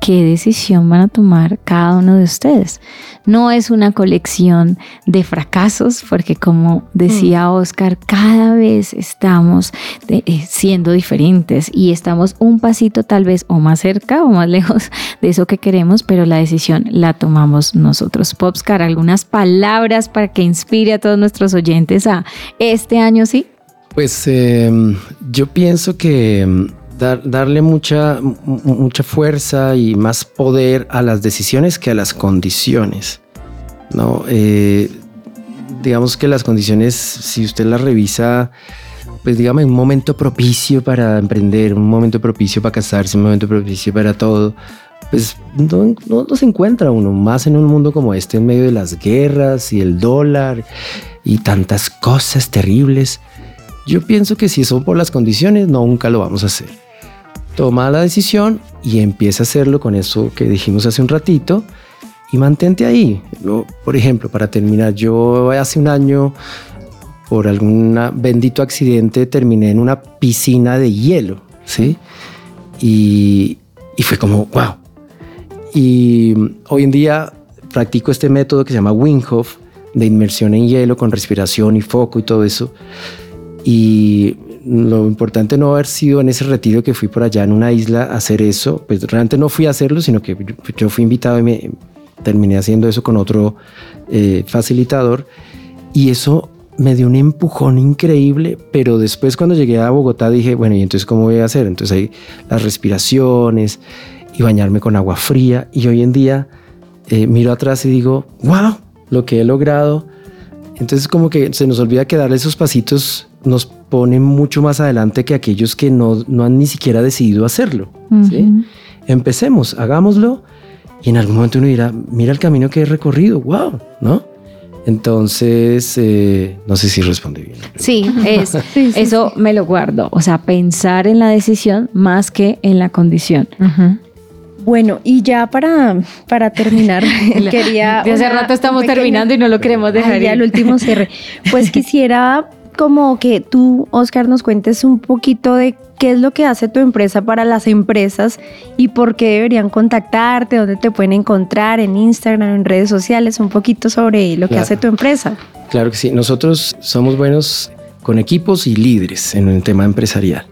¿qué decisión van a tomar cada uno de ustedes? No es una colección de fracasos, porque como decía Oscar, cada vez estamos de- eh, siendo diferentes y estamos un pasito tal vez o más cerca o más lejos de eso que queremos, pero la decisión la tomamos nosotros. Popscar, algunas palabras para que inspire a todos nuestros oyentes a este año sí. Pues eh, yo pienso que mm, dar- darle mucha, mucha fuerza y más poder a las decisiones que a las condiciones. ¿no? Eh, digamos que las condiciones, si usted las revisa, pues digamos, un momento propicio para emprender, un momento propicio para casarse, un momento propicio para todo, pues no, no, se encuentra uno, más en un mundo como este, en medio de las guerras y el dólar y tantas cosas terribles. Yo pienso que si son por las condiciones, nunca lo vamos a hacer. Toma la decisión y empieza a hacerlo con eso que dijimos hace un ratito y mantente ahí. Por ejemplo, para terminar, yo hace un año, por algún bendito accidente, terminé en una piscina de hielo, ¿sí? Y, y fue como, wow. Y hoy en día practico este método que se llama Wim Hof, de inmersión en hielo con respiración y foco y todo eso. Y lo importante no haber sido en ese retiro que fui por allá en una isla hacer eso, pues realmente no fui a hacerlo, sino que yo, yo fui invitado y me terminé haciendo eso con otro eh, facilitador. Y eso me dio un empujón increíble, pero después cuando llegué a Bogotá dije, bueno, ¿y entonces cómo voy a hacer? Entonces ahí las respiraciones y bañarme con agua fría. Y hoy en día eh, miro atrás y digo, wow, lo que he logrado. Entonces como que se nos olvida que darle esos pasitos nos pone mucho más adelante que aquellos que no, no han ni siquiera decidido hacerlo. Empecemos, hagámoslo y en algún momento uno dirá, mira el camino que he recorrido, wow, ¿no? Entonces, eh, no sé si respondí bien. Sí, es, sí, eso me lo guardo. O sea, pensar en la decisión más que en la condición. Bueno, y ya para, para terminar, quería... De hace una- rato estamos terminando y no lo queremos dejar Ay, ya el último cierre. Pues quisiera como que tú, Oscar, nos cuentes un poquito de qué es lo que hace tu empresa para las empresas y por qué deberían contactarte, dónde te pueden encontrar, en Instagram, en redes sociales, un poquito sobre lo que Claro. hace tu empresa. Claro que sí, nosotros somos buenos con equipos y líderes en el tema empresarial.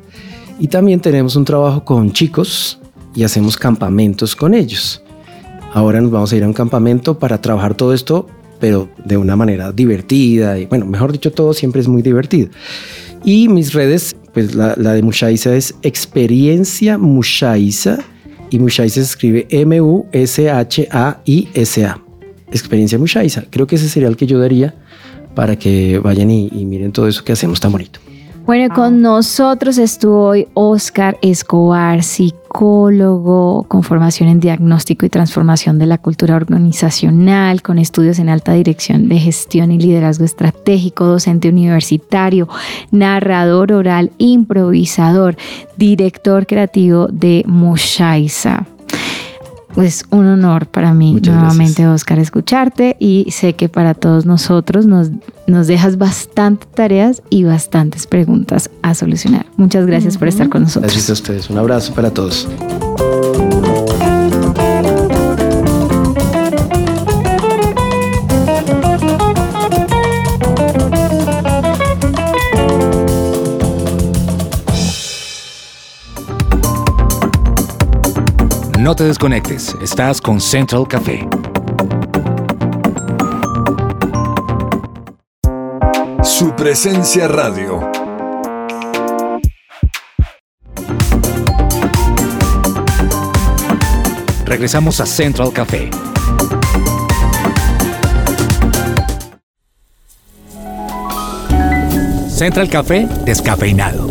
Y también tenemos un trabajo con chicos y hacemos campamentos con ellos. Ahora nos vamos a ir a un campamento para trabajar todo esto, pero de una manera divertida y bueno, mejor dicho, todo siempre es muy divertido. Y mis redes, pues la, de Mushaiza es Experiencia Mushaiza y Mushaiza se escribe M-U-S-H-A-I-S-A. Experiencia Mushaiza. Creo que ese sería el que yo daría para que vayan y, y miren todo eso que hacemos tan bonito. Bueno, con nosotros estuvo hoy Oscar Escobar, psicólogo con formación en diagnóstico y transformación de la cultura organizacional, con estudios en alta dirección de gestión y liderazgo estratégico, docente universitario, narrador oral, improvisador, director creativo de Mushaiza. Pues un honor para mí Muchas nuevamente, gracias. Oscar, escucharte y sé que para todos nosotros nos, nos dejas bastantes tareas y bastantes preguntas a solucionar. Muchas gracias por estar con nosotros. Gracias a ustedes. Un abrazo para todos. No te desconectes, estás con Central Café. Su presencia radio. Regresamos a Central Café. Central Café descafeinado.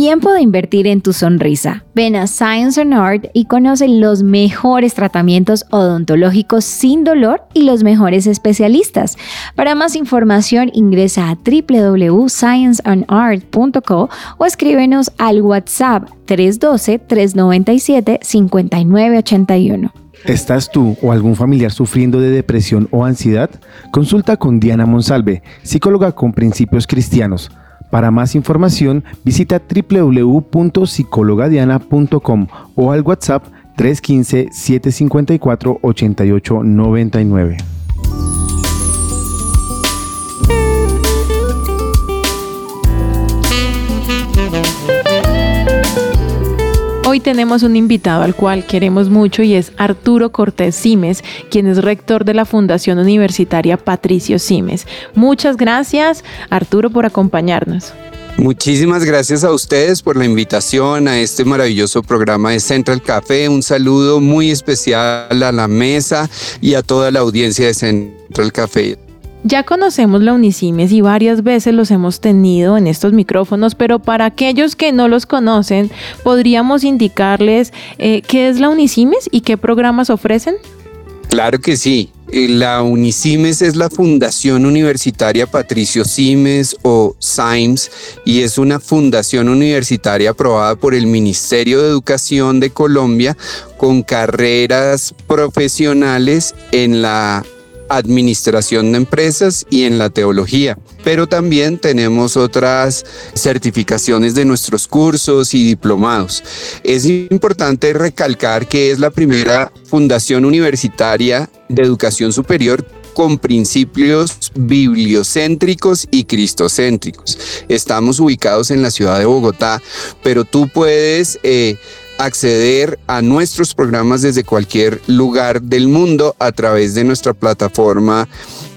Tiempo de invertir en tu sonrisa. Ven a Science and Art y conoce los mejores tratamientos odontológicos sin dolor y los mejores especialistas. Para más información ingresa a www.scienceandart.co o escríbenos al WhatsApp 312-397-5981. ¿Estás tú o algún familiar sufriendo de depresión o ansiedad? Consulta con Diana Monsalve, psicóloga con principios cristianos. Para más información, visita www.psicologadiana.com o al WhatsApp 315-754-8899. Hoy tenemos un invitado al cual queremos mucho y es Arturo Cortés Simes, quien es rector de la Fundación Universitaria Patricio Simes. Muchas gracias, Arturo, por acompañarnos. Muchísimas gracias a ustedes por la invitación a este maravilloso programa de Central Café. Un saludo muy especial a la mesa y a toda la audiencia de Central Café. Ya conocemos la Unicimes y varias veces los hemos tenido en estos micrófonos, pero para aquellos que no los conocen, ¿podríamos indicarles eh, qué es la Unicimes y qué programas ofrecen? Claro que sí. Eh, La Unicimes es la Fundación Universitaria Patricio Simes o SIMES y es una fundación universitaria aprobada por el Ministerio de Educación de Colombia con carreras profesionales en la administración de empresas y en la teología. Pero también tenemos otras certificaciones de nuestros cursos y diplomados. Es importante recalcar que es la primera fundación universitaria de educación superior con principios bibliocéntricos y cristocéntricos. Estamos ubicados en la ciudad de Bogotá, pero tú puedes eh, acceder a nuestros programas desde cualquier lugar del mundo a través de nuestra plataforma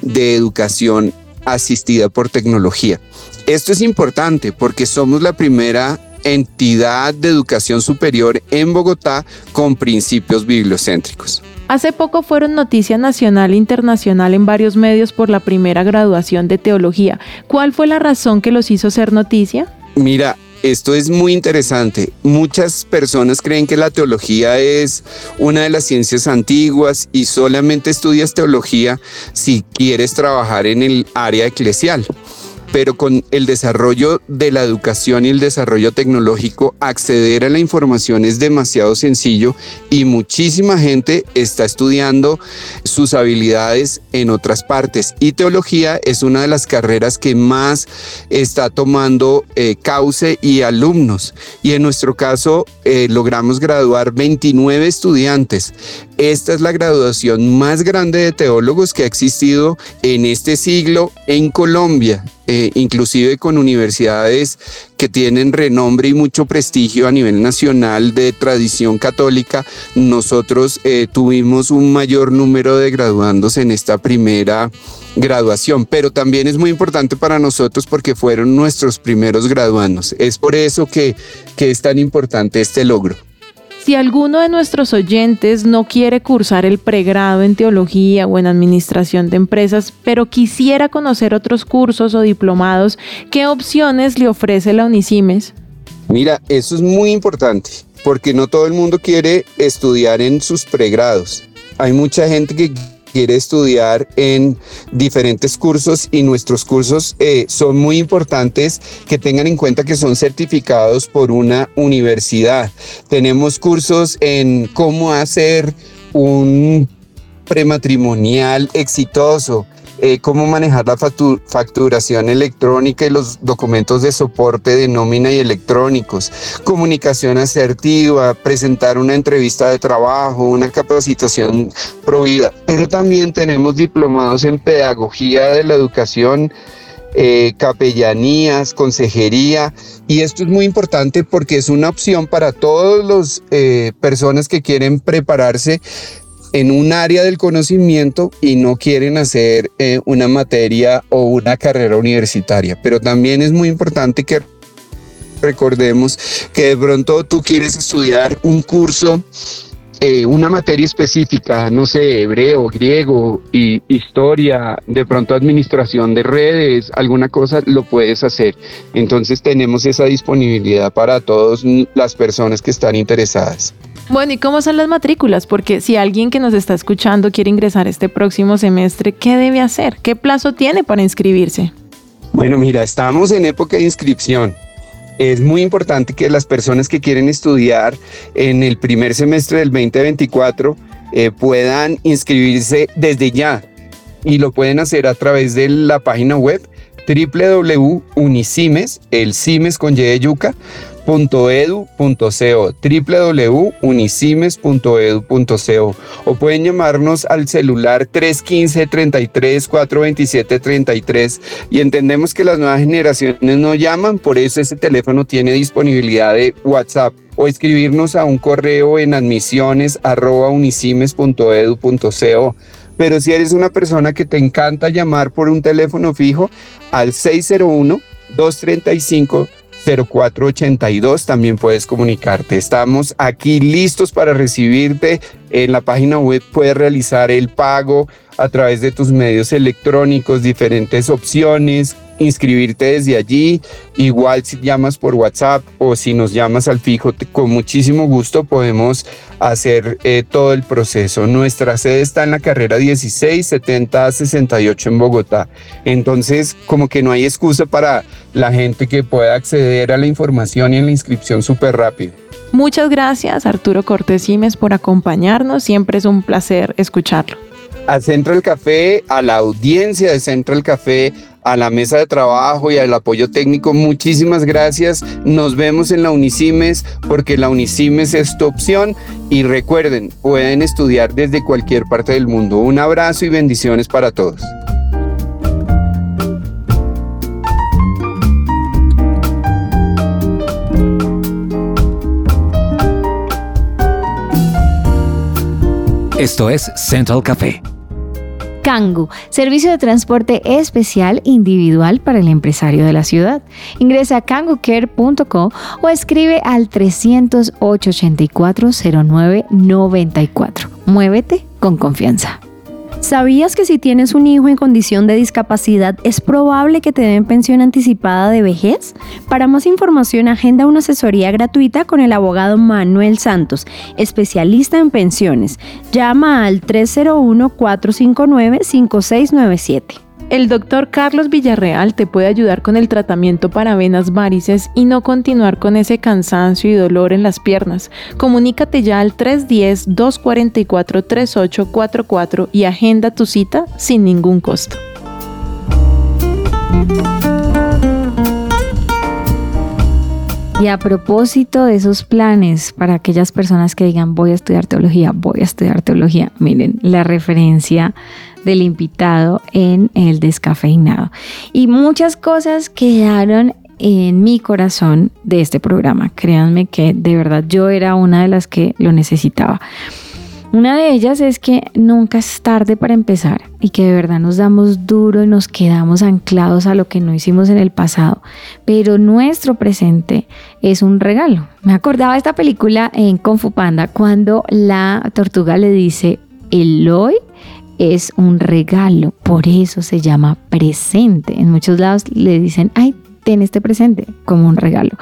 de educación asistida por tecnología. Esto es importante porque somos la primera entidad de educación superior en Bogotá con principios bibliocéntricos. Hace poco fueron noticia nacional e internacional en varios medios por la primera graduación de teología. ¿Cuál fue la razón que los hizo ser noticia? Mira, esto es muy interesante. Muchas personas creen que la teología es una de las ciencias antiguas y solamente estudias teología si quieres trabajar en el área eclesial pero con el desarrollo de la educación y el desarrollo tecnológico, acceder a la información es demasiado sencillo y muchísima gente está estudiando sus habilidades en otras partes. Y teología es una de las carreras que más está tomando eh, cauce y alumnos. Y en nuestro caso eh, logramos graduar 29 estudiantes. Esta es la graduación más grande de teólogos que ha existido en este siglo en Colombia. Eh, inclusive con universidades que tienen renombre y mucho prestigio a nivel nacional de tradición católica, nosotros eh, tuvimos un mayor número de graduandos en esta primera graduación, pero también es muy importante para nosotros porque fueron nuestros primeros graduandos. Es por eso que, que es tan importante este logro. Si alguno de nuestros oyentes no quiere cursar el pregrado en teología o en administración de empresas, pero quisiera conocer otros cursos o diplomados, ¿qué opciones le ofrece la Unicimes? Mira, eso es muy importante porque no todo el mundo quiere estudiar en sus pregrados. Hay mucha gente que quiere estudiar en diferentes cursos y nuestros cursos eh, son muy importantes que tengan en cuenta que son certificados por una universidad. Tenemos cursos en cómo hacer un prematrimonial exitoso, eh, cómo manejar la factu- facturación electrónica y los documentos de soporte de nómina y electrónicos, comunicación asertiva, presentar una entrevista de trabajo, una capacitación provida. Pero también tenemos diplomados en pedagogía de la educación eh, capellanías, consejería. Y esto es muy importante porque es una opción para todas las personas que quieren prepararse en un área del conocimiento y no quieren hacer eh, una materia o una carrera universitaria. Pero también es muy importante que recordemos que de pronto tú quieres estudiar un curso eh, una materia específica, no sé, hebreo, griego, y historia, de pronto administración de redes, alguna cosa, lo puedes hacer. Entonces tenemos esa disponibilidad para todas las personas que están interesadas. Bueno, ¿y cómo son las matrículas? Porque si alguien que nos está escuchando quiere ingresar este próximo semestre, ¿qué debe hacer? ¿Qué plazo tiene para inscribirse? Bueno, mira, estamos en época de inscripción. Es muy importante que las personas que quieren estudiar en el primer semestre del 2024 eh, puedan inscribirse desde ya y lo pueden hacer a través de la página web www.unicimes, el CIMES con Y yuca, www.unicimes.edu.co www.unicimes.edu.co o pueden llamarnos al celular 315 33 427 33 y entendemos que las nuevas generaciones no llaman, por eso ese teléfono tiene disponibilidad de WhatsApp o escribirnos a un correo en admisiones unicimes.edu.co pero si eres una persona que te encanta llamar por un teléfono fijo al 601 235 0482 también puedes comunicarte. Estamos aquí listos para recibirte. En la página web puedes realizar el pago a través de tus medios electrónicos, diferentes opciones, inscribirte desde allí. Igual si llamas por WhatsApp o si nos llamas al fijo, con muchísimo gusto podemos hacer eh, todo el proceso. Nuestra sede está en la carrera 16 70 68 en Bogotá. Entonces, como que no hay excusa para la gente que pueda acceder a la información y a la inscripción súper rápido. Muchas gracias Arturo Cortés por acompañarnos. Siempre es un placer escucharlo. A Central Café, a la audiencia de Central Café, a la mesa de trabajo y al apoyo técnico. Muchísimas gracias. Nos vemos en la Unicimes porque la Unicimes es tu opción y recuerden, pueden estudiar desde cualquier parte del mundo. Un abrazo y bendiciones para todos. Esto es Central Café. Kangu, servicio de transporte especial individual para el empresario de la ciudad. Ingresa a kangucare.co o escribe al 308 84 09 94. Muévete con confianza. ¿Sabías que si tienes un hijo en condición de discapacidad es probable que te den pensión anticipada de vejez? Para más información, agenda una asesoría gratuita con el abogado Manuel Santos, especialista en pensiones. Llama al 301-459-5697. El doctor Carlos Villarreal te puede ayudar con el tratamiento para venas varices y no continuar con ese cansancio y dolor en las piernas. Comunícate ya al 310-244-3844 y agenda tu cita sin ningún costo. Y a propósito de esos planes para aquellas personas que digan voy a estudiar teología, voy a estudiar teología, miren la referencia del invitado en el descafeinado. Y muchas cosas quedaron en mi corazón de este programa. Créanme que de verdad yo era una de las que lo necesitaba. Una de ellas es que nunca es tarde para empezar y que de verdad nos damos duro y nos quedamos anclados a lo que no hicimos en el pasado. Pero nuestro presente es un regalo. Me acordaba esta película en Kung Panda cuando la tortuga le dice, el hoy es un regalo, por eso se llama presente. En muchos lados le dicen, ay, ten este presente como un regalo.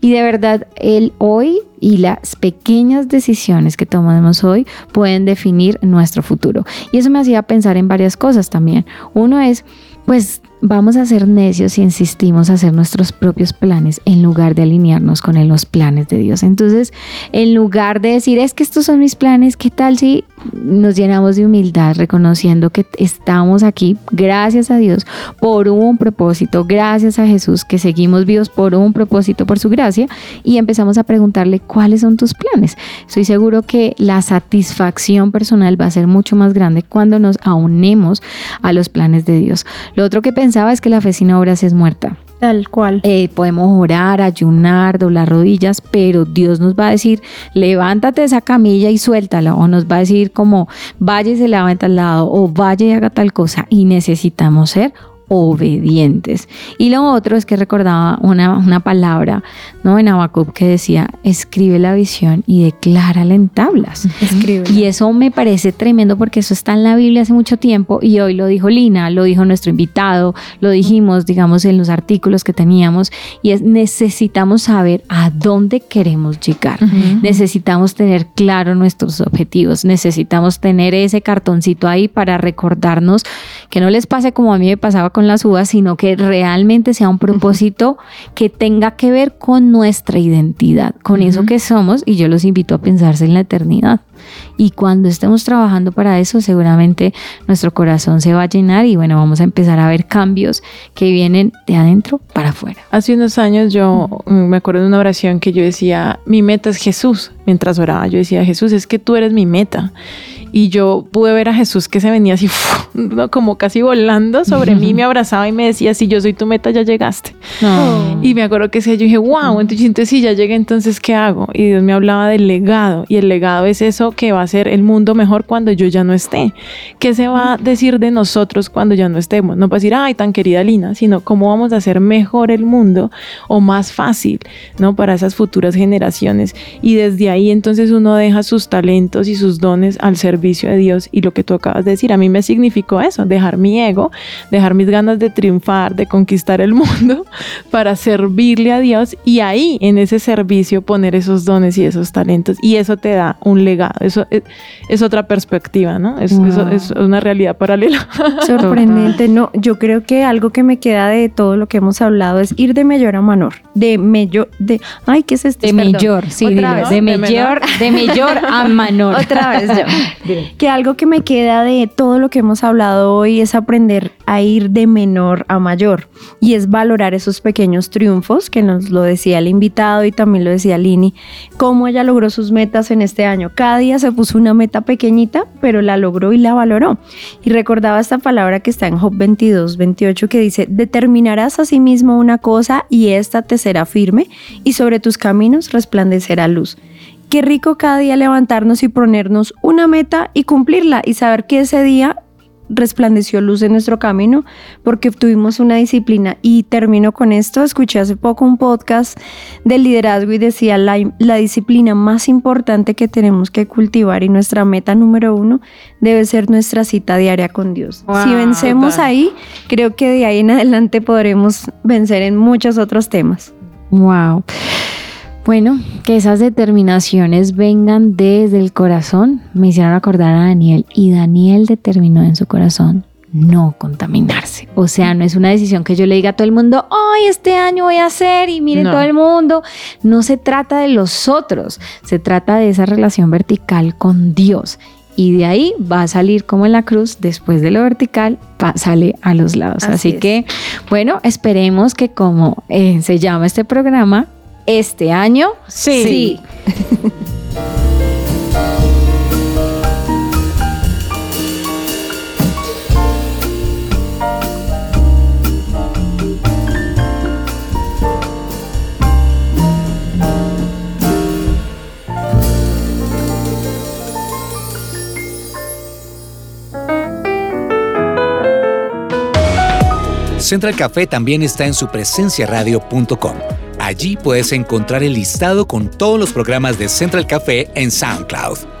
Y de verdad, el hoy y las pequeñas decisiones que tomamos hoy pueden definir nuestro futuro. Y eso me hacía pensar en varias cosas también. Uno es, pues vamos a ser necios si insistimos a hacer nuestros propios planes en lugar de alinearnos con los planes de Dios. Entonces, en lugar de decir, es que estos son mis planes, ¿qué tal si nos llenamos de humildad reconociendo que estamos aquí gracias a Dios por un propósito, gracias a Jesús que seguimos vivos por un propósito, por su gracia, y empezamos a preguntarle cuáles son tus planes. Estoy seguro que la satisfacción personal va a ser mucho más grande cuando nos aunemos a los planes de Dios. Lo otro que pensé pensaba es que la fe sin obras es muerta. Tal cual. Eh, podemos orar, ayunar, doblar rodillas, pero Dios nos va a decir, levántate de esa camilla y suéltala, o nos va a decir como, vaya y se levanta al lado, o vaya y haga tal cosa, y necesitamos ser obedientes. Y lo otro es que recordaba una, una palabra ¿no? en Habacuc que decía, escribe la visión y declárala en tablas. Escribe. Y eso me parece tremendo porque eso está en la Biblia hace mucho tiempo y hoy lo dijo Lina, lo dijo nuestro invitado, lo dijimos, digamos, en los artículos que teníamos y es necesitamos saber a dónde queremos llegar. Necesitamos tener claro nuestros objetivos, necesitamos tener ese cartoncito ahí para recordarnos que no les pase como a mí me pasaba con las uvas, sino que realmente sea un propósito que tenga que ver con nuestra identidad, con eso que somos y yo los invito a pensarse en la eternidad. Y cuando estemos trabajando para eso, seguramente nuestro corazón se va a llenar y bueno, vamos a empezar a ver cambios que vienen de adentro para afuera. Hace unos años yo me acuerdo de una oración que yo decía, mi meta es Jesús. Mientras oraba, yo decía, Jesús, es que tú eres mi meta. Y yo pude ver a Jesús que se venía así, ¿no? como casi volando sobre mí, me abrazaba y me decía, si yo soy tu meta, ya llegaste. Y me acuerdo que sí, yo dije, wow, entonces, entonces si ya llegué, entonces ¿qué hago? Y Dios me hablaba del legado. Y el legado es eso que va a ser el mundo mejor cuando yo ya no esté. ¿Qué se va a decir de nosotros cuando ya no estemos? No va a decir, ay, tan querida Lina, sino cómo vamos a hacer mejor el mundo o más fácil, ¿no? Para esas futuras generaciones. Y desde ahí entonces uno deja sus talentos y sus dones al servicio de Dios. Y lo que tú acabas de decir, a mí me significó eso, dejar mi ego, dejar mis ganas de triunfar, de conquistar el mundo para servirle a Dios y ahí en ese servicio poner esos dones y esos talentos. Y eso te da un legado, eso es, es otra perspectiva, ¿no? Es, eso es una realidad paralela. Sorprendente, no, yo creo que algo que me queda de todo lo que hemos hablado es ir de mayor a menor, de mayor, de, ay, ¿qué es esto? De mayor, sí, Otra dilo, vez. de, De mayor, de mayor a menor. Otra vez yo. Que algo que me queda de todo lo que hemos hablado hoy es aprender a ir de menor a mayor y es valorar esos pequeños triunfos que nos lo decía el invitado y también lo decía Lini, cómo ella logró sus metas en este año. Cada día se puso una meta pequeñita, pero la logró y la valoró. Y recordaba esta palabra que está en Job 22, 28 que dice, determinarás a sí mismo una cosa y ésta te será firme y sobre tus caminos resplandecerá luz. Qué rico cada día levantarnos y ponernos una meta y cumplirla y saber que ese día resplandeció luz en nuestro camino porque tuvimos una disciplina y termino con esto, escuché hace poco un podcast del liderazgo y decía la, la disciplina más importante que tenemos que cultivar y nuestra meta número uno debe ser nuestra cita diaria con Dios. Wow, si vencemos ahí, creo que de ahí en adelante podremos vencer en muchos otros temas. Wow. Bueno, que esas determinaciones vengan desde el corazón. Me hicieron acordar a Daniel y Daniel determinó en su corazón no contaminarse. O sea, no es una decisión que yo le diga a todo el mundo, hoy este año voy a hacer y miren No. todo el mundo. No se trata de los otros, se trata de esa relación vertical con Dios. Y de ahí va a salir como en la cruz, después de lo vertical, sale a los lados. Así Así, es. que, bueno, esperemos que como eh, se llama este programa, este año Sí. Central Café también está en su presenciaradio.com. Allí puedes encontrar el listado con todos los programas de Central Café en SoundCloud.